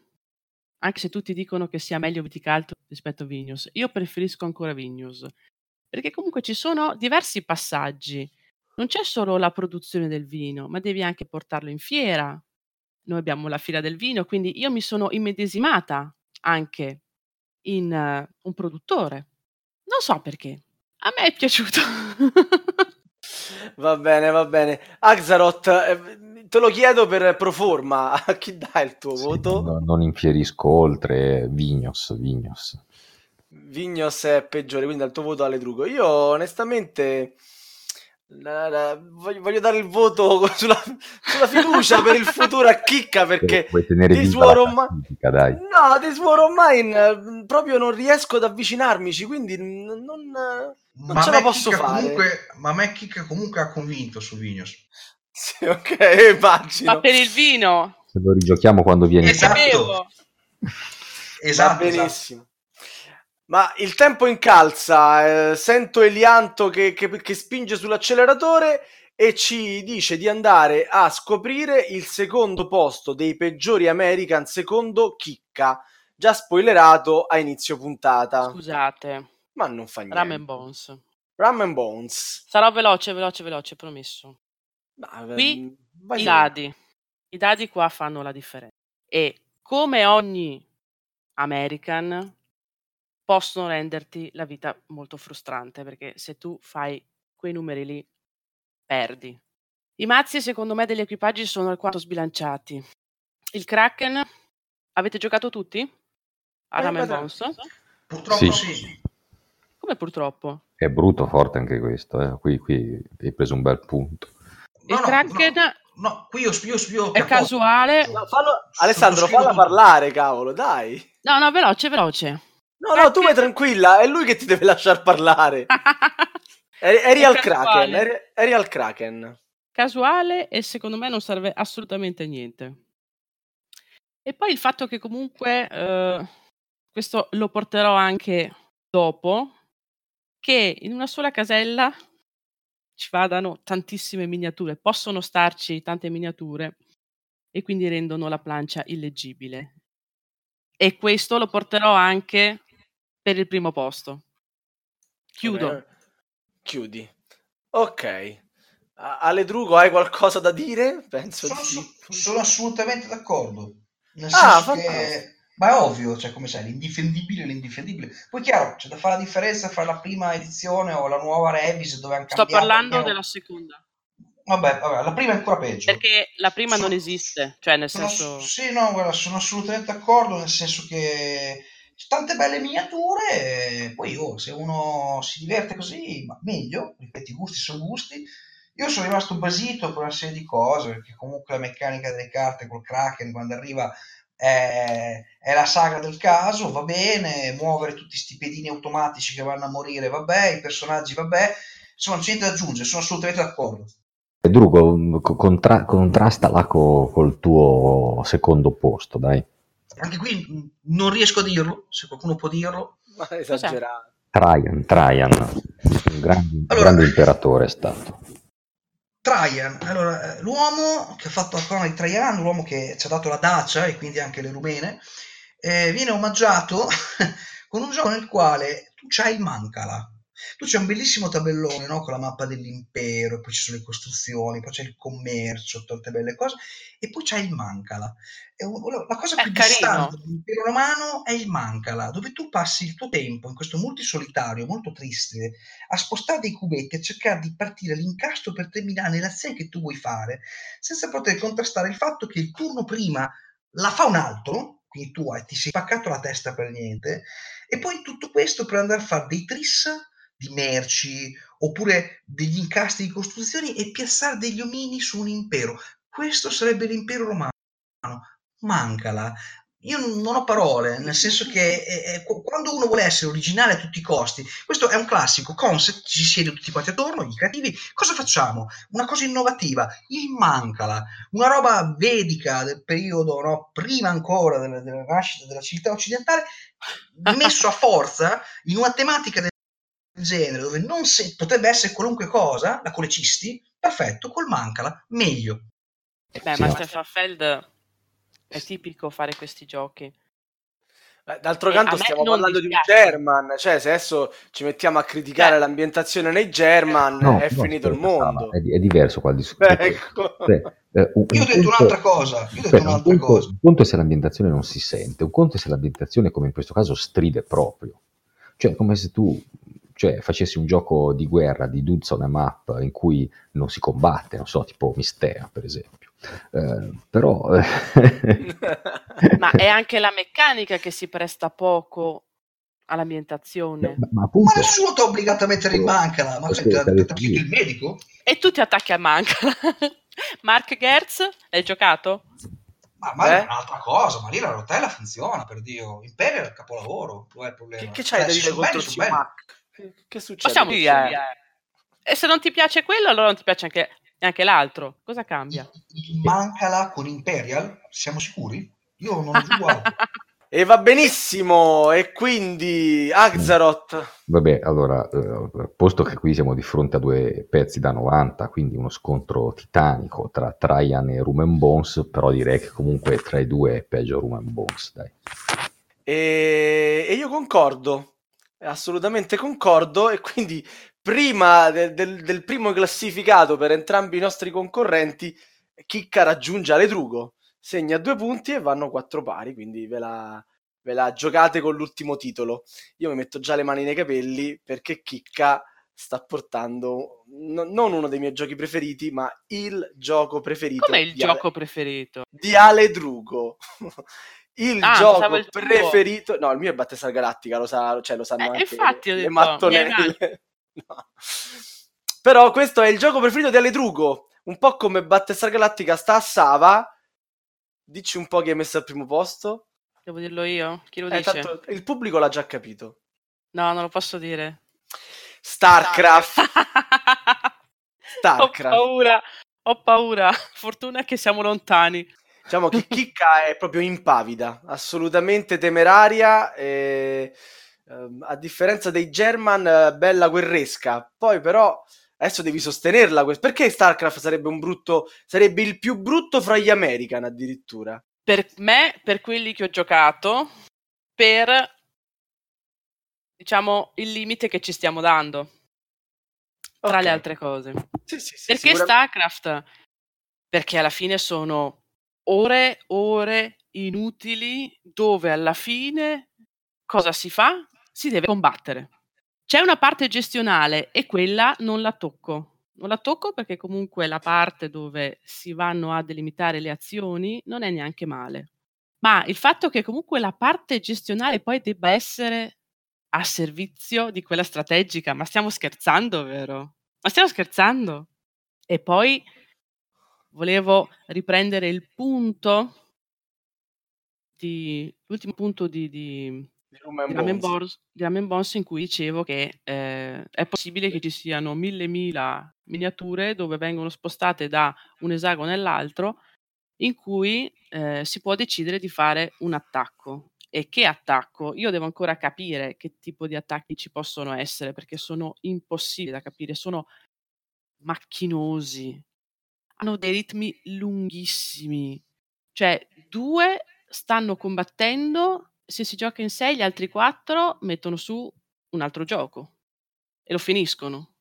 Speaker 4: anche se tutti dicono che sia meglio Viticulture rispetto a Vignos. Io preferisco ancora Vignos, perché comunque ci sono diversi passaggi. Non c'è solo la produzione del vino, ma devi anche portarlo in fiera. Noi abbiamo la fiera del vino, quindi io mi sono immedesimata anche in eh, un produttore. Non so perché. A me è piaciuto.
Speaker 2: Va bene, va bene. Axaroth, eh, te lo chiedo per pro forma, *laughs* a chi dai il tuo
Speaker 5: Sì,
Speaker 2: voto?
Speaker 5: no- non infierisco oltre Vignos, Vignos.
Speaker 2: Vignos è peggiore, quindi dal tuo voto alle Drugo. Io onestamente la- la- voglio, voglio dare il voto *laughs* sulla, sulla fiducia per il futuro a Chicca perché
Speaker 5: Puoi tenere
Speaker 2: Ma-
Speaker 5: classifica, dai.
Speaker 2: no, of Mine eh, proprio non riesco ad avvicinarmici, quindi non, non
Speaker 3: ma
Speaker 2: ce la posso
Speaker 3: Chicca
Speaker 2: fare.
Speaker 3: Comunque, ma a me Chicca comunque ha convinto su Vignos.
Speaker 2: Sì, ok, immagino.
Speaker 4: Ma per il vino.
Speaker 5: Se lo rigiochiamo quando viene
Speaker 3: Esatto. Esatto,
Speaker 2: Va
Speaker 3: esatto.
Speaker 2: benissimo. Ma il tempo incalza, eh, sento Elianto che, che- che spinge sull'acceleratore e ci dice di andare a scoprire il secondo posto dei peggiori American secondo Chicca, già spoilerato a inizio puntata.
Speaker 4: Scusate.
Speaker 2: Ma non fa niente.
Speaker 4: Ramen Bones.
Speaker 2: Ram and Bones.
Speaker 4: Sarò veloce, veloce, veloce, promesso.
Speaker 2: Ma,
Speaker 4: Qui
Speaker 2: ehm, vai
Speaker 4: I dadi. I dadi qua fanno la differenza. E come ogni American possono renderti la vita molto frustrante perché se tu fai quei numeri lì perdi. I mazzi secondo me degli equipaggi sono alquanto sbilanciati. Il Kraken avete giocato tutti?
Speaker 2: Eh,
Speaker 4: Ramen
Speaker 2: guarda-
Speaker 4: Bones?
Speaker 3: Purtroppo
Speaker 5: Sì.
Speaker 3: sì.
Speaker 4: Come purtroppo?
Speaker 5: È brutto forte anche questo, eh. qui, qui hai preso un bel punto.
Speaker 3: No,
Speaker 4: il
Speaker 3: no,
Speaker 4: Kraken
Speaker 3: no, no, qui io, io, io
Speaker 4: è casuale.
Speaker 2: No, fallo- Alessandro, falla parlare, cavolo, dai.
Speaker 4: No, no, veloce, veloce.
Speaker 2: No, no, tu vai tranquilla, è lui che ti deve lasciar parlare. *laughs* Eri, al. Kraken, eri, eri al Kraken.
Speaker 4: casuale e secondo me non serve assolutamente a niente. E poi il fatto che comunque, eh, questo lo porterò anche dopo, che in una sola casella ci vadano tantissime miniature, possono starci tante miniature e quindi rendono la plancia illeggibile. E questo lo porterò anche per il primo posto. Chiudo.
Speaker 2: Ok, Chiudi. Ok. Ale Drugo, hai qualcosa da dire? Penso
Speaker 3: Sono,
Speaker 2: di
Speaker 3: sono assolutamente d'accordo. Nel
Speaker 2: Ah,
Speaker 3: senso che. Ma è ovvio, cioè, come sai, l'indifendibile è l'indifendibile. Poi chiaro, c'è da fare la differenza fra la prima edizione o la nuova Revis dove hanno
Speaker 4: Sto parlando
Speaker 3: almeno-
Speaker 4: della seconda.
Speaker 3: Vabbè, vabbè, la prima è ancora peggio.
Speaker 4: Perché la prima non
Speaker 3: Sono-
Speaker 4: esiste, cioè nel
Speaker 3: Sono-
Speaker 4: senso...
Speaker 3: Sì, no, guarda, sono assolutamente d'accordo, nel senso che tante belle miniature, poi oh, se uno si diverte così, ma meglio, ripeto, i gusti sono gusti. Io sono rimasto basito per una serie di cose, perché comunque la meccanica delle carte col Kraken quando arriva è, è la saga del caso, va bene, muovere tutti sti pedini automatici che vanno a morire, vabbè, i personaggi, vabbè, insomma, non c'è niente da aggiungere, sono assolutamente d'accordo.
Speaker 5: E Drugo, co- contra- contrastala co- col tuo secondo posto, dai.
Speaker 3: Anche qui mh, non riesco a dirlo, se qualcuno può dirlo.
Speaker 2: Ma esagerato.
Speaker 5: Trajan, Trajan, un grande,
Speaker 3: Allora-
Speaker 5: grande imperatore è stato.
Speaker 3: Trajan, allora, eh, l'uomo che ha fatto la corona di Trajan, l'uomo che ci ha dato la Dacia e quindi anche le rumene, eh, viene omaggiato *laughs* con un gioco nel quale tu c'hai il Mancala. Tu c'è un bellissimo tabellone no? con la mappa dell'impero, poi ci sono le costruzioni, poi c'è il commercio, tante belle cose, e poi c'è il Mancala. la cosa più distante dell'impero romano è il Mancala, dove tu passi il tuo tempo in questo multisolitario molto triste a spostare dei cubetti, a cercare di partire l'incastro per terminare l'azione che tu vuoi fare, senza poter contrastare il fatto che il turno prima la fa un altro, quindi tu hai, ti sei spaccato la testa per niente, e poi tutto questo per andare a fare dei tris di merci oppure degli incastri di costruzioni e piazzare degli omini su un impero. Questo sarebbe l'impero romano. Mancala. Io non ho parole, nel senso che eh, eh quando uno vuole essere originale a tutti i costi, questo è un classico concept, ci si siede tutti quanti attorno, i creativi, cosa facciamo? Una cosa innovativa, il Mancala, una roba vedica del periodo no, prima ancora della, della nascita della civiltà occidentale, messo a forza in una tematica del genere, dove non si, potrebbe essere qualunque cosa, la colecisti, perfetto, col Mancala, meglio.
Speaker 4: Beh, sì, ma Stefan Feld è tipico fare questi giochi.
Speaker 2: D'altro e canto stiamo parlando di un German, cioè se adesso ci mettiamo a criticare eh. l'ambientazione nei German no, è no, finito il mondo.
Speaker 5: È, è, diverso qua il discorso.
Speaker 2: Ecco.
Speaker 3: Cioè, eh, un, Io ho detto punto, un'altra cosa. Io detto un'altra
Speaker 5: un,
Speaker 3: cosa.
Speaker 5: un conto è se l'ambientazione non si sente, un conto è se l'ambientazione come in questo caso stride proprio. Cioè come se tu cioè facessi un gioco di guerra di dudes on a map in cui non si combatte, non so, tipo Mistea per esempio. Eh, però... *laughs*
Speaker 4: ma è *laughs* anche la meccanica che si presta poco all'ambientazione.
Speaker 3: Ma, ma, appunto, ma nessuno ti ha obbligato a mettere in mancala, ma ti ha il medico?
Speaker 4: E tu ti attacchi a mancala. *laughs* Mark Gertz, hai giocato?
Speaker 3: Ma, ma eh? è un'altra cosa, ma lì la rotella funziona, per Dio. Imperial è il capolavoro, non è il problema.
Speaker 2: Che, che c'hai cioè, da dire contro Mark? Che succede?
Speaker 4: Possiamo dire. E se non ti piace quello, allora non ti piace anche, anche l'altro. Cosa cambia?
Speaker 3: Mancala con Imperial? Siamo sicuri? Io non *laughs* ho giocato.
Speaker 2: E va benissimo, e quindi Axaroth.
Speaker 5: Vabbè, allora, eh, posto che qui siamo di fronte a due pezzi da 90, quindi uno scontro titanico tra Traian e Rumen Bones, però direi che comunque tra i due è peggio Rumen Bones, dai.
Speaker 2: E, e io concordo, assolutamente concordo e quindi prima del, del, del, primo classificato per entrambi i nostri concorrenti Chicca raggiunge Aledrugo segna due punti e vanno quattro pari quindi ve la, ve la giocate con l'ultimo titolo. Io mi metto già le mani nei capelli perché Chicca sta portando no, non uno dei miei giochi preferiti ma il gioco preferito
Speaker 4: come il gioco Ale, preferito?
Speaker 2: di Aledrugo *laughs* il ah, gioco il preferito. No, il mio è Battestar Galattica, lo, sa, cioè, lo sanno
Speaker 4: eh,
Speaker 2: anche
Speaker 4: infatti ho
Speaker 2: detto, le mattonelle. *laughs* no. Però questo è il gioco preferito di Aledrugo. Un po' come Battestar Galattica sta a Sava. Dici un po' chi è messo al primo posto.
Speaker 4: Devo dirlo io? Chi lo eh, dice? Tanto,
Speaker 2: il pubblico l'ha già capito.
Speaker 4: No, non lo posso dire.
Speaker 2: Starcraft. *laughs*
Speaker 4: Starcraft. Ho paura. Ho paura. Fortuna che siamo lontani.
Speaker 2: Diciamo che Chicca è proprio impavida, assolutamente temeraria. E, ehm, a differenza dei German, bella guerresca. Poi, però, adesso devi sostenerla. Perché StarCraft sarebbe un brutto. sarebbe il più brutto fra gli American addirittura?
Speaker 4: Per me, per quelli che ho giocato, per diciamo il limite che ci stiamo dando tra okay. le altre cose.
Speaker 2: Sì, sì, sì,
Speaker 4: perché StarCraft? Perché alla fine sono ore, ore inutili dove alla fine cosa si fa? Si deve combattere. C'è una parte gestionale e quella non la tocco. Non la tocco perché comunque la parte dove si vanno a delimitare le azioni non è neanche male. Ma il fatto che comunque la parte gestionale poi debba essere a servizio di quella strategica, ma stiamo scherzando, vero? Ma stiamo scherzando? E poi volevo riprendere il punto di, l'ultimo punto di, di, di Ramen, Bones, in cui dicevo che eh, è possibile che ci siano mille mila miniature dove vengono spostate da un esagono all'altro in cui eh, si può decidere di fare un attacco. E che attacco? Io devo ancora capire che tipo di attacchi ci possono essere perché sono impossibili da capire, sono macchinosi, hanno dei ritmi lunghissimi. Cioè, due stanno combattendo, se si gioca in sei, gli altri quattro mettono su un altro gioco e lo finiscono.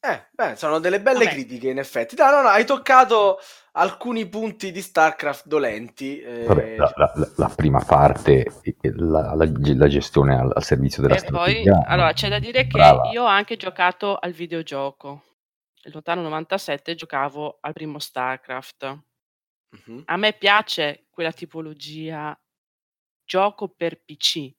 Speaker 2: Eh, beh, sono delle belle
Speaker 4: Vabbè.
Speaker 2: critiche in effetti. No, no, no, hai toccato alcuni punti di StarCraft dolenti. eh,
Speaker 5: Vabbè, la, la- la- prima parte, eh, la, la- la gestione al, al servizio della
Speaker 4: E poi,
Speaker 5: strategia.
Speaker 4: allora, c'è da dire che
Speaker 5: Brava.
Speaker 4: io ho anche giocato al videogioco. Nel lontano 97 giocavo al primo StarCraft.
Speaker 2: mhm.
Speaker 4: A me piace quella tipologia gioco per PC,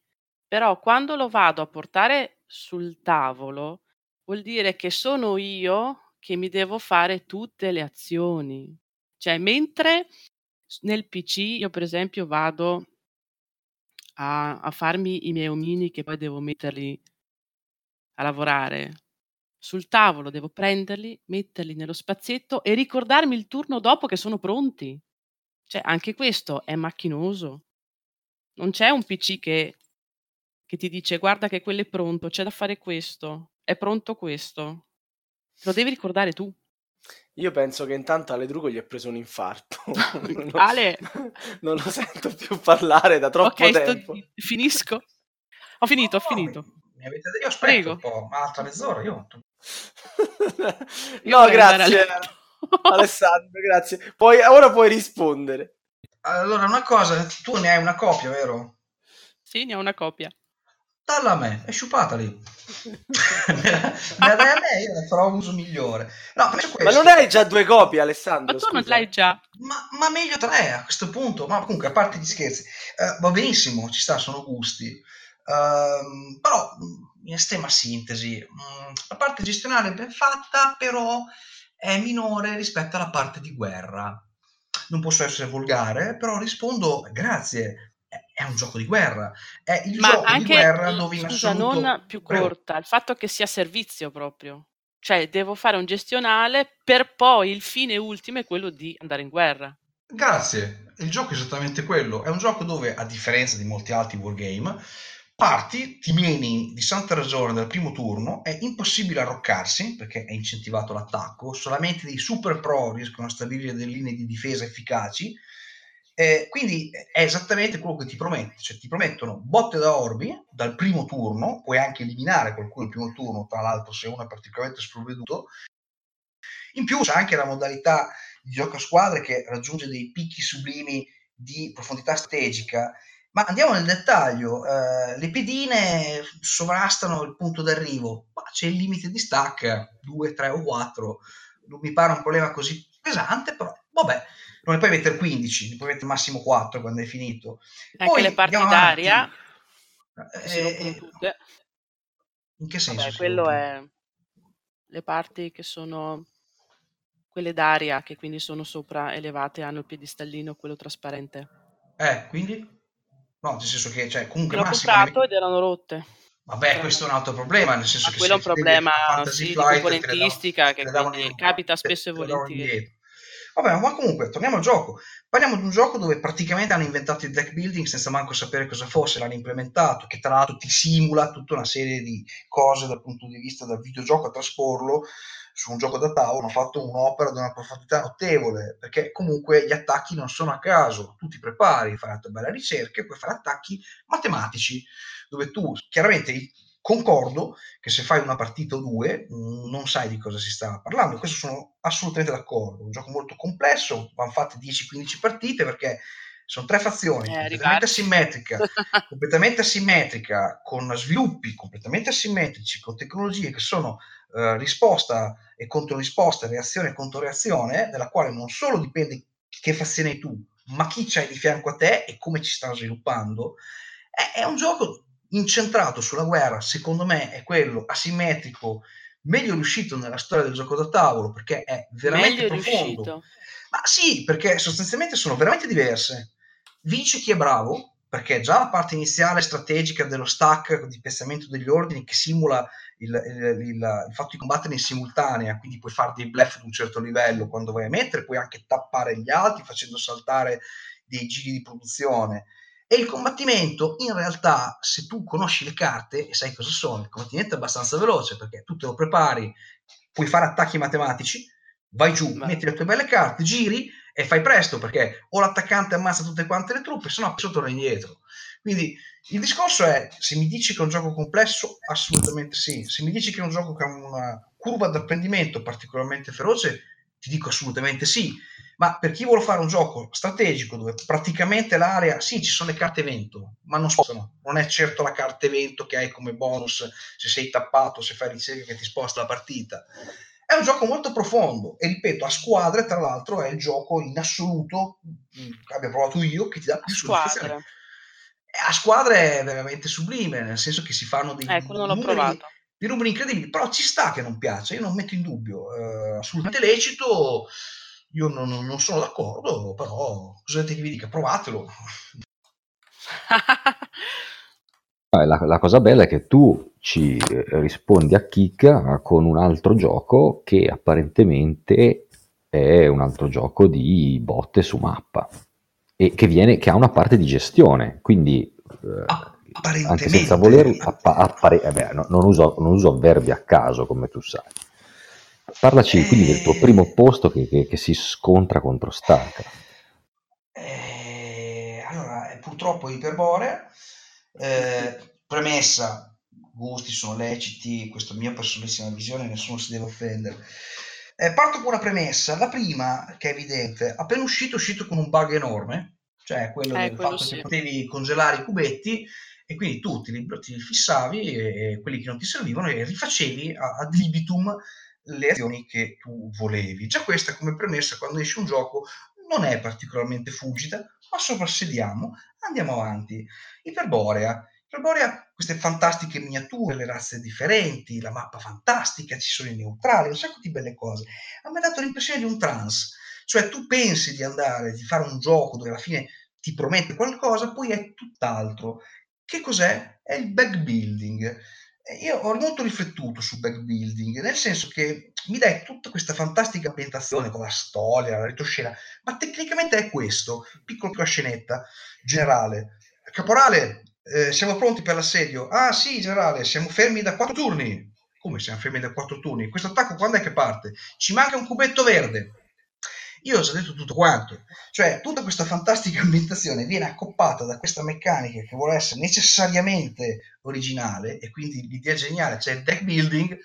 Speaker 4: però quando lo vado a portare sul tavolo vuol dire che sono io che mi devo fare tutte le azioni. Cioè, mentre nel PC io per esempio vado a, a farmi i miei omini che poi devo metterli a lavorare. Sul tavolo devo prenderli, metterli nello spazietto e ricordarmi il turno dopo che sono pronti. Cioè, anche questo è macchinoso. Non c'è un PC che, che ti dice guarda che quello è pronto, c'è da fare questo, è pronto questo. Lo devi ricordare tu.
Speaker 2: Io penso che intanto Ale Drugo gli è preso un infarto. *laughs* *laughs* Non-
Speaker 4: Ale. *laughs*
Speaker 2: non lo sento più parlare da troppo
Speaker 4: ok, sto-
Speaker 2: tempo.
Speaker 4: finisco. Ho finito, ho
Speaker 3: No,
Speaker 4: finito.
Speaker 3: mi- mi avete- Io aspetto
Speaker 4: Prego.
Speaker 3: un po', ma altra mezz'ora io. *laughs*
Speaker 2: No, grazie. Alessandro, grazie. Poi, ora puoi rispondere.
Speaker 3: Allora, una cosa, tu ne hai una copia, vero?
Speaker 4: Sì, ne ho una copia.
Speaker 3: Dalla a me, è sciupata lì. me la la dai a me, io ne farò un uso migliore. No,
Speaker 2: Ma non hai già due copie,
Speaker 4: Ma
Speaker 2: Alessandro?
Speaker 4: tu non
Speaker 2: scusa?
Speaker 4: l'hai già.
Speaker 3: Ma, ma meglio tre a questo punto. Ma comunque, a parte gli scherzi, eh, va benissimo, ci sta, sono gusti. Ehm, però, in estrema sintesi, mh, la parte gestionale è ben fatta, però è minore rispetto alla parte di guerra. Non posso essere volgare, però rispondo grazie. È, un gioco di guerra. È il
Speaker 4: Ma
Speaker 3: gioco di
Speaker 4: anche,
Speaker 3: guerra
Speaker 4: l-
Speaker 3: dove in
Speaker 4: scusa,
Speaker 3: assoluto...
Speaker 4: non più
Speaker 3: Prego.
Speaker 4: corta, il fatto che sia servizio proprio. Cioè, devo fare un gestionale per poi il fine ultimo è quello di andare in guerra.
Speaker 3: Grazie, il gioco è esattamente quello. È un gioco dove, a differenza di molti altri wargame, parti, ti meni di santa ragione dal primo turno, è impossibile arroccarsi perché è incentivato l'attacco, solamente dei super pro riescono a stabilire delle linee di difesa efficaci. Eh, quindi è esattamente quello che ti prometto, cioè ti promettono botte da orbi dal primo turno, puoi anche eliminare qualcuno il primo turno, tra l'altro se uno è particolarmente sprovveduto. In più c'è anche la modalità di gioco a squadre che raggiunge dei picchi sublimi di profondità strategica. Ma andiamo nel dettaglio, eh, le pedine sovrastano il punto d'arrivo, ma c'è il limite di stack, 2, 3 o 4, non mi pare un problema così pesante, però vabbè, non ne puoi mettere 15, ne puoi mettere massimo 4 quando hai finito.
Speaker 4: Anche
Speaker 3: Poi
Speaker 4: le parti d'aria
Speaker 3: Eh, eh, in che senso?
Speaker 4: Vabbè, quello è le parti che sono quelle d'aria, che quindi sono sopra elevate, hanno il piedistallino, quello trasparente.
Speaker 3: Eh, quindi? No, nel senso che, cioè, comunque
Speaker 4: L'ho
Speaker 3: massimo...
Speaker 4: comprato ed erano rotte.
Speaker 3: Vabbè, questo è un altro problema, nel senso
Speaker 4: Ma
Speaker 3: che
Speaker 4: quello è un problema sì, di
Speaker 3: Flight, davano-
Speaker 4: componentistica che quindi
Speaker 3: in-
Speaker 4: capita spesso e volentieri.
Speaker 3: Vabbè, ma comunque, torniamo al gioco. Parliamo di un gioco dove praticamente hanno inventato il deck building senza manco sapere cosa fosse, l'hanno implementato, che tra l'altro ti simula tutta una serie di cose dal punto di vista del videogioco a trasporlo su un gioco da tavolo, hanno fatto un'opera di una profondità notevole, perché comunque gli attacchi non sono a caso, tu ti prepari, fai una tua bella ricerca e puoi fare attacchi matematici, dove tu chiaramente concordo che se fai una partita o due mh, non sai di cosa si sta parlando, questo sono assolutamente d'accordo, è un gioco molto complesso, vanno fatte 10-15 partite perché sono tre fazioni,
Speaker 4: Eh,
Speaker 3: completamente asimmetrica, *laughs* completamente asimmetrica, con sviluppi completamente asimmetrici, con tecnologie che sono eh, risposta e controrisposta, reazione e controreazione, della quale non solo dipende che fazione hai tu, ma chi c'hai di fianco a te e come ci stanno sviluppando, è, è un gioco incentrato sulla guerra, secondo me è quello asimmetrico, meglio riuscito nella storia del gioco da tavolo, perché è veramente
Speaker 4: Meglio
Speaker 3: profondo.
Speaker 4: riuscito.
Speaker 3: Ma sì, perché sostanzialmente sono veramente diverse. Vince chi è bravo, perché già la parte iniziale strategica dello stack di piazzamento degli ordini che simula il, il- il- il fatto di combattere in simultanea, quindi puoi fare dei bluff di un certo livello quando vai a mettere, puoi anche tappare gli altri facendo saltare dei giri di produzione. E il combattimento, in realtà, se tu conosci le carte e sai cosa sono, il combattimento è abbastanza veloce perché tu te lo prepari, puoi fare attacchi matematici, vai giù,
Speaker 4: Beh.
Speaker 3: metti le tue belle carte, giri e fai presto perché o l'attaccante ammazza tutte quante le truppe, se no poi torna indietro. Quindi il discorso è, se mi dici che è un gioco complesso, assolutamente sì. Se mi dici che è un gioco che ha una curva d'apprendimento particolarmente feroce, ti dico assolutamente sì. Ma per chi vuole fare un gioco strategico dove praticamente l'area, sì, ci sono le carte evento, ma non spostano. Non è certo la carta evento che hai come bonus se sei tappato, se fai ricerca che ti sposta la partita. È un gioco molto profondo e ripeto, a squadre, tra l'altro, è il gioco in assoluto mh, che abbia provato io che ti dà più soddisfazione. Eh, A squadre è veramente sublime, nel senso che si fanno dei
Speaker 4: Eh, quello non l'ho
Speaker 3: numeri,
Speaker 4: provato.
Speaker 3: dei numeri incredibili, però ci sta che non piaccia, io non metto in dubbio, eh, assolutamente lecito, io non, non- sono d'accordo, però cosa volete che vi dica? Provatelo. *laughs*
Speaker 5: Eh, La, la cosa bella è che tu ci eh, rispondi a Kika con un altro gioco che apparentemente è un altro gioco di botte su mappa e che, viene, che ha una parte di gestione, quindi eh,
Speaker 3: Ah,
Speaker 5: anche senza volerlo, appa- appare- eh beh, no- non, uso, non uso avverbi a caso come tu sai. Parlaci quindi del tuo
Speaker 3: Eh.
Speaker 5: primo posto che, che- che si scontra contro StarCraft.
Speaker 3: Eh, allora, eh, purtroppo Iperborea, eh, premessa, gusti sono leciti, questa è mia personalissima visione, nessuno si deve offendere. Eh, parto con una premessa, la prima, che è evidente, appena uscito, è uscito con un bug enorme, cioè quello
Speaker 4: Eh,
Speaker 3: del
Speaker 4: quello
Speaker 3: fatto
Speaker 4: sì.
Speaker 3: che potevi congelare i cubetti e quindi tu ti, li- ti fissavi e, e quelli che non ti servivano e rifacevi ad libitum le azioni che tu volevi. Già questa come premessa, quando esce un gioco, non è particolarmente fulgida, ma soprassediamo, andiamo avanti. Iperborea. Iperborea, queste fantastiche miniature, le razze differenti, la mappa fantastica, ci sono i neutrali, un sacco di belle cose. A me ha dato l'impressione di un trance, cioè tu pensi di andare, di fare un gioco dove alla fine ti promette qualcosa, poi è tutt'altro. Che cos'è? È il backbuilding. E Io ho molto riflettuto sul backbuilding, nel senso che mi dai tutta questa fantastica ambientazione con la storia, la retroscena, ma tecnicamente è questo, piccola scenetta generale. Caporale, eh, siamo pronti per l'assedio? Ah sì, generale, siamo fermi da quattro turni. Come siamo fermi da quattro turni? Questo attacco quando è che parte? Ci manca un cubetto verde. Io ho già detto tutto quanto, cioè tutta questa fantastica *laughs* ambientazione viene accoppata da questa meccanica che vuole essere necessariamente originale e quindi l'idea geniale, cioè il deck building,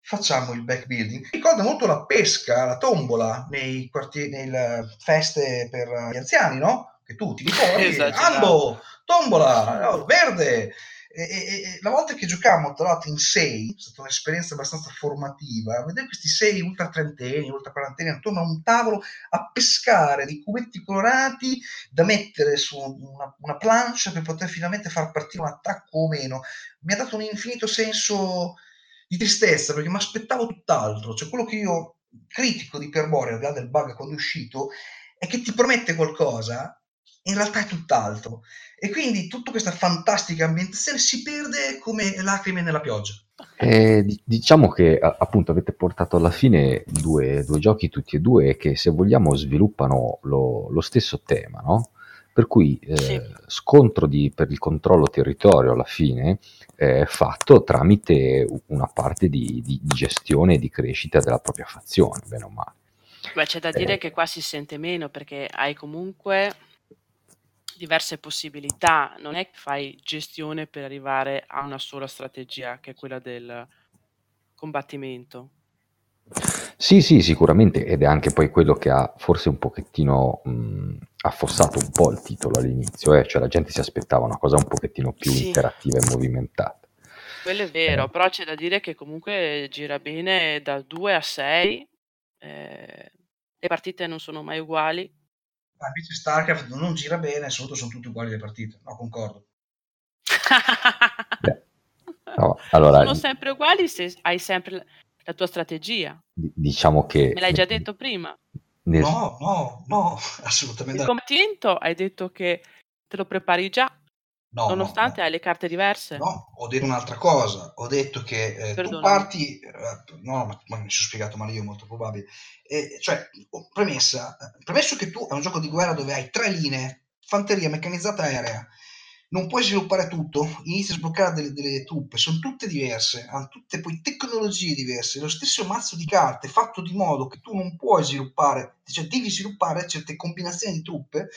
Speaker 3: facciamo il back building. Ricorda molto la pesca, la tombola nei quartieri, nelle feste per gli anziani, no? Che tu ti ricordi, *laughs*
Speaker 4: Esagerato.
Speaker 3: ambo, tombola, oh, verde. E, e- e la volta che giocavamo tra l'altro in 6, è stata un'esperienza abbastanza formativa, vedere questi 6 ultra trentenni, ultra quarantenni attorno a un tavolo a pescare dei cubetti colorati da mettere su una, una plancia per poter finalmente far partire un attacco o meno, mi ha dato un infinito senso di tristezza perché mi aspettavo tutt'altro, cioè quello che io critico di Perborea, al di là del bug quando è uscito, è che ti promette qualcosa, in realtà è tutt'altro. E quindi tutta questa fantastica ambientazione si perde come lacrime nella pioggia.
Speaker 5: Eh, di- diciamo che appunto avete portato alla fine due, due giochi tutti e due che se vogliamo sviluppano lo, lo stesso tema, no? Per cui eh,
Speaker 4: Sì.
Speaker 5: scontro di- per il controllo territorio alla fine è fatto tramite una parte di, di- di gestione e di crescita della propria fazione, bene o male.
Speaker 4: Beh, c'è da dire che qua si sente meno perché hai comunque diverse possibilità, non è che fai gestione per arrivare a una sola strategia, che è quella del combattimento.
Speaker 5: Sì, sì, sicuramente, ed è anche poi quello che ha forse un pochettino mh, affossato un po' il titolo all'inizio, eh? cioè la gente si aspettava una cosa un pochettino più
Speaker 4: Sì.
Speaker 5: interattiva e movimentata.
Speaker 4: Quello è vero,
Speaker 5: Eh.
Speaker 4: però c'è da dire che comunque gira bene da 2 a 6, le partite non sono mai uguali.
Speaker 3: Ma invece StarCraft non gira bene, sotto sono tutte uguali le partite. No, concordo. *laughs*
Speaker 5: No, allora,
Speaker 4: sono sempre uguali se hai sempre la- tua strategia.
Speaker 5: di- diciamo che...
Speaker 4: Me l'hai già detto prima.
Speaker 5: nel-
Speaker 3: No, no, no, *laughs* assolutamente
Speaker 4: Il combattimento hai detto che te lo prepari già,
Speaker 3: No, no,
Speaker 4: nonostante
Speaker 3: no.
Speaker 4: hai le carte diverse.
Speaker 3: No, ho detto un'altra cosa. Ho detto che eh, tu parti. eh, no, ma, ma mi sono spiegato male io, molto probabile. Eh, cioè, premessa: premesso che tu hai un gioco di guerra dove hai tre linee, fanteria meccanizzata aerea, non puoi sviluppare tutto, inizi a sbloccare delle, delle truppe, sono tutte diverse, hanno tutte poi tecnologie diverse, lo stesso mazzo di carte è fatto di modo che tu non puoi sviluppare, cioè devi sviluppare certe combinazioni di truppe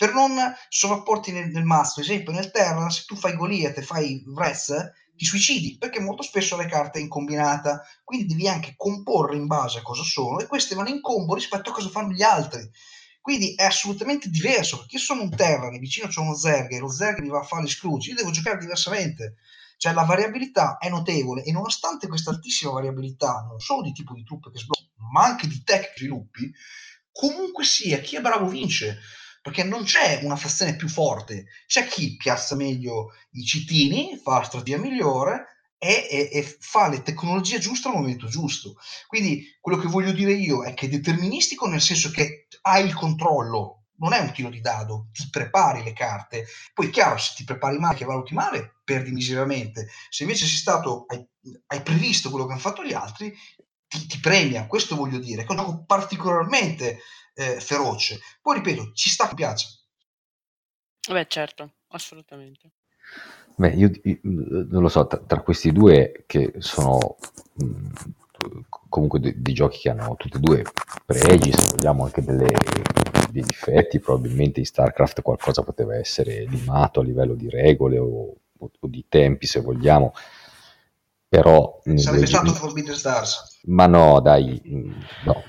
Speaker 3: per non sovrapporti nel, nel mazzo. Ad esempio nel Terra, se tu fai Goliath e fai Vrez, ti suicidi perché molto spesso le carte è in combinata, quindi devi anche comporre in base a cosa sono e queste vanno in combo rispetto a cosa fanno gli altri. Quindi è assolutamente diverso, perché io sono un Terran, vicino c'è uno Zerg e lo Zerg mi va a fare l'escluso, io devo giocare diversamente. Cioè la variabilità è notevole e nonostante questa altissima variabilità, non solo di tipo di truppe che sbloccano, ma anche di tech che sviluppi, comunque sia, chi è bravo vince perché non c'è una fazione più forte, c'è chi piazza meglio i citini, fa la strategia migliore e, e, e, fa le tecnologie giuste al momento giusto. Quindi quello che voglio dire io è che è deterministico nel senso che hai il controllo, non è un tiro di dado, ti prepari le carte. Poi chiaro, se ti prepari male, che valuti male, perdi miseramente. Se invece sei stato, hai, hai previsto quello che hanno fatto gli altri, ti, ti premia. Questo voglio dire, è un gioco particolarmente eh, feroce. Poi ripeto, ci sta, mi piace.
Speaker 4: Beh, certo, assolutamente.
Speaker 5: Beh, io, io, non lo so, tra, tra, questi due che sono mh, comunque di, di, giochi che hanno tutti e due pregi, se vogliamo anche delle, dei difetti, probabilmente in StarCraft qualcosa poteva essere limato a livello di regole o, o, o di tempi, se vogliamo, però...
Speaker 3: Sarebbe stato Forbidden Stars.
Speaker 5: Ma no, dai, no,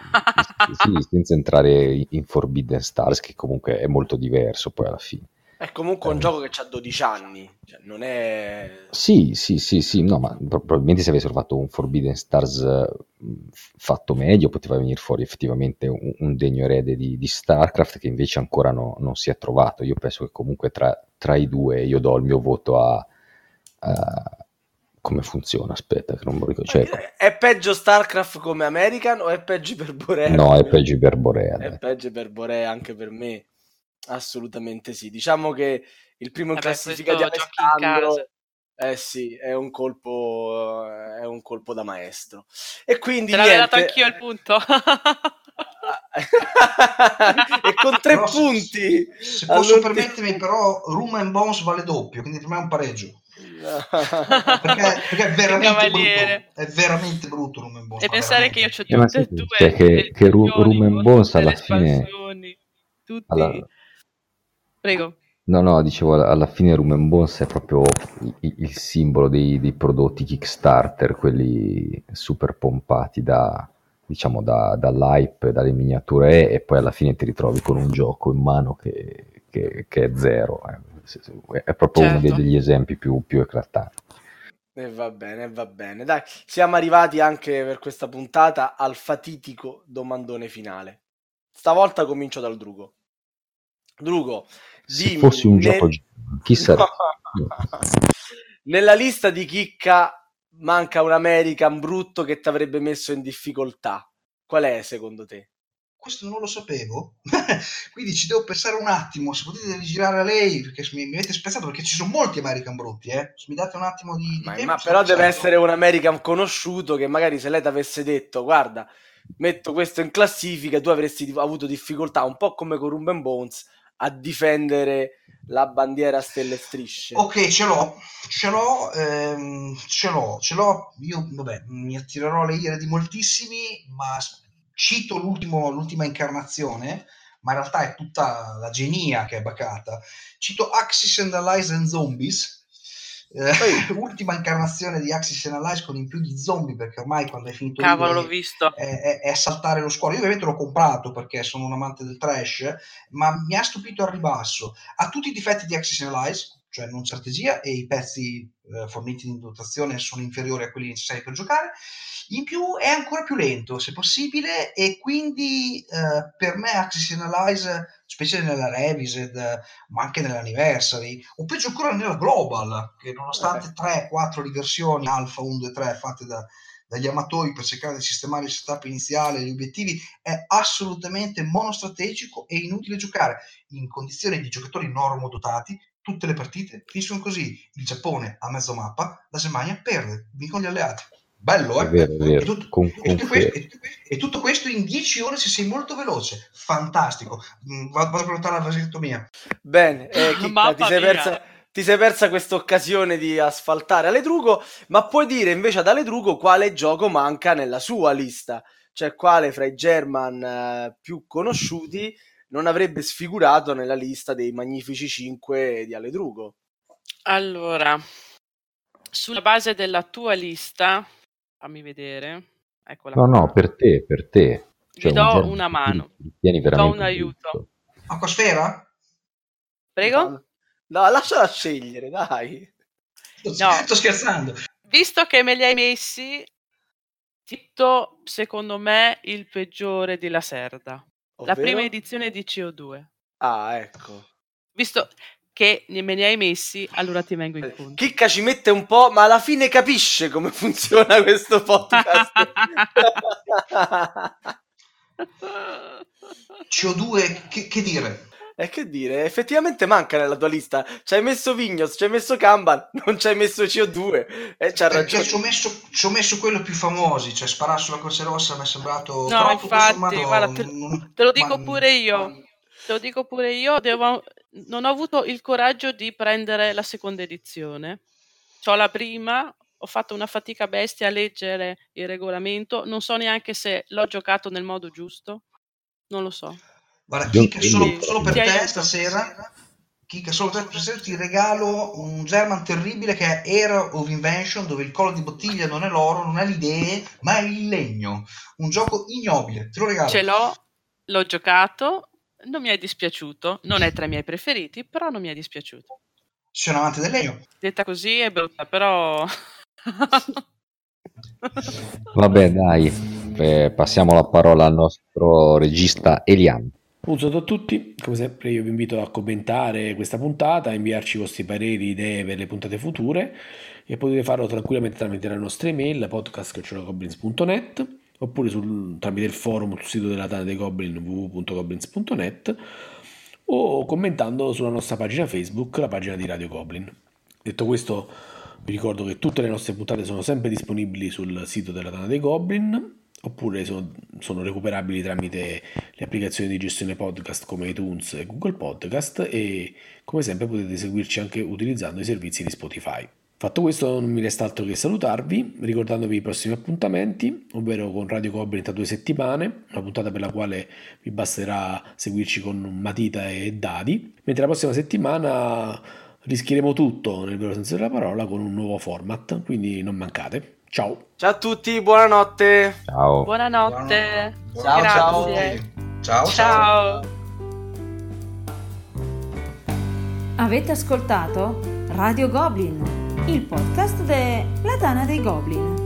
Speaker 5: sì, senza entrare in Forbidden Stars, che comunque è molto diverso poi alla fine.
Speaker 2: È comunque un eh. gioco che ha 12 anni, cioè non è...
Speaker 5: Sì, sì, sì, sì, no, ma probabilmente se avessero fatto un Forbidden Stars fatto meglio poteva venire fuori effettivamente un, un degno erede di, di, StarCraft che invece ancora no, non si è trovato. Io penso che comunque tra, tra, i due io do il mio voto a... a come funziona? Aspetta, che non mi ricordo. Cioè,
Speaker 2: è peggio StarCraft come American o è peggio per Borea?
Speaker 5: No, è peggio per Borea.
Speaker 2: È peggio per Borea anche per me. Assolutamente sì. Diciamo che il primo in Vabbè, classifica di Alessandro eh sì, è un colpo è un colpo da maestro. E quindi
Speaker 4: Te l'avevo dato anch'io il punto. *laughs*
Speaker 2: e con tre però, punti.
Speaker 3: Se, se posso permettermi, però, Room and Bones vale doppio, quindi per me è un pareggio. Perché, perché, è veramente brutto è veramente brutto Room and Bones
Speaker 4: e pensare che io ho
Speaker 5: eh, tutte e due cioè che, che Room and Bones alla fine
Speaker 4: tutti alla Prego.
Speaker 5: No, no, dicevo, alla fine Room Bones è proprio il, il simbolo dei, dei, prodotti Kickstarter, quelli super pompati da, diciamo, da, dall'hype, dalle miniature e poi alla fine ti ritrovi con un gioco in mano che, che, che è zero. Eh. È proprio certo. uno degli esempi più, più eclatanti.
Speaker 2: E va bene, va bene. Dai, siamo arrivati anche per questa puntata al fatitico domandone finale. Stavolta comincio dal Drugo. Drugo,
Speaker 5: se fossi un nel... gioco, chi sarebbe? *laughs*
Speaker 2: Nella lista di chicca manca un American brutto che ti avrebbe messo in difficoltà. Qual è secondo te?
Speaker 3: Questo non lo sapevo, *laughs* quindi ci devo pensare un attimo. Se potete rigirare a lei, perché mi, mi avete spezzato, perché ci sono molti American brutti, eh? Se mi date un attimo di, di
Speaker 2: ma, tempo, ma però deve essere un American conosciuto che magari se lei ti avesse detto, guarda, metto questo in classifica, tu avresti avuto difficoltà, un po' come con Rumben Bones, a difendere la bandiera a stelle e strisce.
Speaker 3: Ok, ce l'ho, ce l'ho, ehm, ce l'ho, ce l'ho. Io, vabbè, mi attirerò le ire di moltissimi, ma cito l'ultima incarnazione, ma in realtà è tutta la genia che è bacata. Cito Axis and Allies and Zombies, eh, *laughs* ultima incarnazione di Axis and Allies con in più di zombie perché ormai quando è finito
Speaker 4: Cavolo, l'ho visto.
Speaker 3: È, è, è, saltare lo scuolo io ovviamente l'ho comprato perché sono un amante del trash ma mi ha stupito al ribasso. Ha tutti i difetti di Axis and Allies cioè non strategia e i pezzi eh, forniti in dotazione sono inferiori a quelli necessari per giocare in più è ancora più lento se possibile e quindi eh, per me Axis and Allies specie nella Revised, ma anche nell'Anniversary, o peggio ancora nella Global, che nonostante okay. 3-4 riversioni Alpha 1, 2, 3 fatte da, dagli amatori per cercare di sistemare il setup iniziale e gli obiettivi, è assolutamente monostrategico e inutile giocare in condizioni di giocatori normodotati. Tutte le partite finiscono così: il Giappone a mezzo mappa, la Germania perde, vincono gli alleati. Bello, eh?
Speaker 5: È vero, è vero.
Speaker 3: E, tutto, con, e, tutto questo, e, tutto questo, in 10 ore se sei molto veloce. Fantastico. Mm, vado, vado a prenotare la vasectomia.
Speaker 2: Bene, eh, *laughs* Chicca, ti, sei persa, ti sei persa questa occasione di asfaltare Aledrugo, ma puoi dire invece ad Aledrugo quale gioco manca nella sua lista, cioè quale fra i German eh, più conosciuti non avrebbe sfigurato nella lista dei magnifici 5 di Aledrugo.
Speaker 4: Allora, sulla base della tua lista, fammi vedere. Eccola
Speaker 5: No,
Speaker 4: qua.
Speaker 5: no, per te, per te. Cioè,
Speaker 4: do
Speaker 5: un
Speaker 4: una mano.
Speaker 5: che ti Tieni
Speaker 4: Do
Speaker 5: veramente
Speaker 4: un aiuto.
Speaker 3: Acquasfera?
Speaker 4: Prego?
Speaker 2: No, lasciala scegliere, dai.
Speaker 3: Sto,
Speaker 4: No.
Speaker 3: sto scherzando.
Speaker 4: Visto che me li hai messi, Titto, secondo me, il peggiore di La Serda. La
Speaker 2: Ovvero?
Speaker 4: prima edizione di CO2.
Speaker 2: Ah, ecco.
Speaker 4: Visto che ne- me li hai messi, allora ti vengo incontro.
Speaker 2: Chicca ci mette un po', ma alla fine capisce come *laughs* funziona questo podcast. *laughs*
Speaker 3: CO2, che, che dire?
Speaker 2: E che dire, effettivamente manca nella tua lista. Ci hai messo Vignos, ci hai messo Kanban, *laughs* non ci hai messo CO2. E c'ha
Speaker 3: Perché
Speaker 2: ragione.
Speaker 3: ci ho messo, ci ho messo quello più famosi, cioè sparare sulla Croce Rossa mi è sembrato...
Speaker 4: No, infatti,
Speaker 3: sommato
Speaker 4: guarda, te- Te lo dico
Speaker 3: ma-
Speaker 4: pure io. Te lo dico pure io, devo- non ho avuto il coraggio di prendere la seconda edizione. C'ho la prima, ho fatto una fatica bestia a leggere il regolamento, non so neanche se l'ho giocato nel modo giusto, non lo so.
Speaker 3: Guarda, Kika, solo, solo per te stasera, Kika, solo per te stasera ti regalo un German terribile che è Era of Invention, dove il collo di bottiglia non è l'oro, non è le idee, ma è il legno. Un gioco ignobile, te lo regalo.
Speaker 4: Ce l'ho, l'ho giocato, non mi è dispiaciuto, non è tra i miei preferiti, però non mi è dispiaciuto.
Speaker 3: Sei un amante del legno.
Speaker 4: Detta così è brutta, però... *laughs*
Speaker 5: Vabbè, dai, eh, passiamo la parola al nostro regista Elian.
Speaker 6: Un saluto a tutti, come sempre io vi invito a commentare questa puntata, a inviarci i vostri pareri, idee per le puntate future e potete farlo tranquillamente tramite la nostra email podcast.goblins.net oppure sul- tramite il forum sul sito della Tana dei Goblin www.goblins.net o commentando sulla nostra pagina Facebook, la pagina di Radio Goblin. Detto questo, vi ricordo che tutte le nostre puntate sono sempre disponibili sul sito della Tana dei Goblin oppure sono, sono recuperabili tramite le applicazioni di gestione podcast come iTunes e Google Podcast e come sempre potete seguirci anche utilizzando i servizi di Spotify. Fatto questo non mi resta altro che salutarvi, ricordandovi i prossimi appuntamenti, ovvero con Radio Goblin tra due settimane, una puntata per la quale vi basterà seguirci con matita e dadi, mentre la prossima settimana rischieremo tutto, nel vero senso della parola, con un nuovo format, quindi non mancate. Ciao!
Speaker 2: Ciao a tutti, buonanotte.
Speaker 5: Ciao.
Speaker 4: Buonanotte.
Speaker 3: Ciao, ciao.
Speaker 4: Grazie.
Speaker 3: Ciao, ciao.
Speaker 4: Ciao.
Speaker 1: Avete ascoltato Radio Goblin, il podcast della Tana dei Goblin.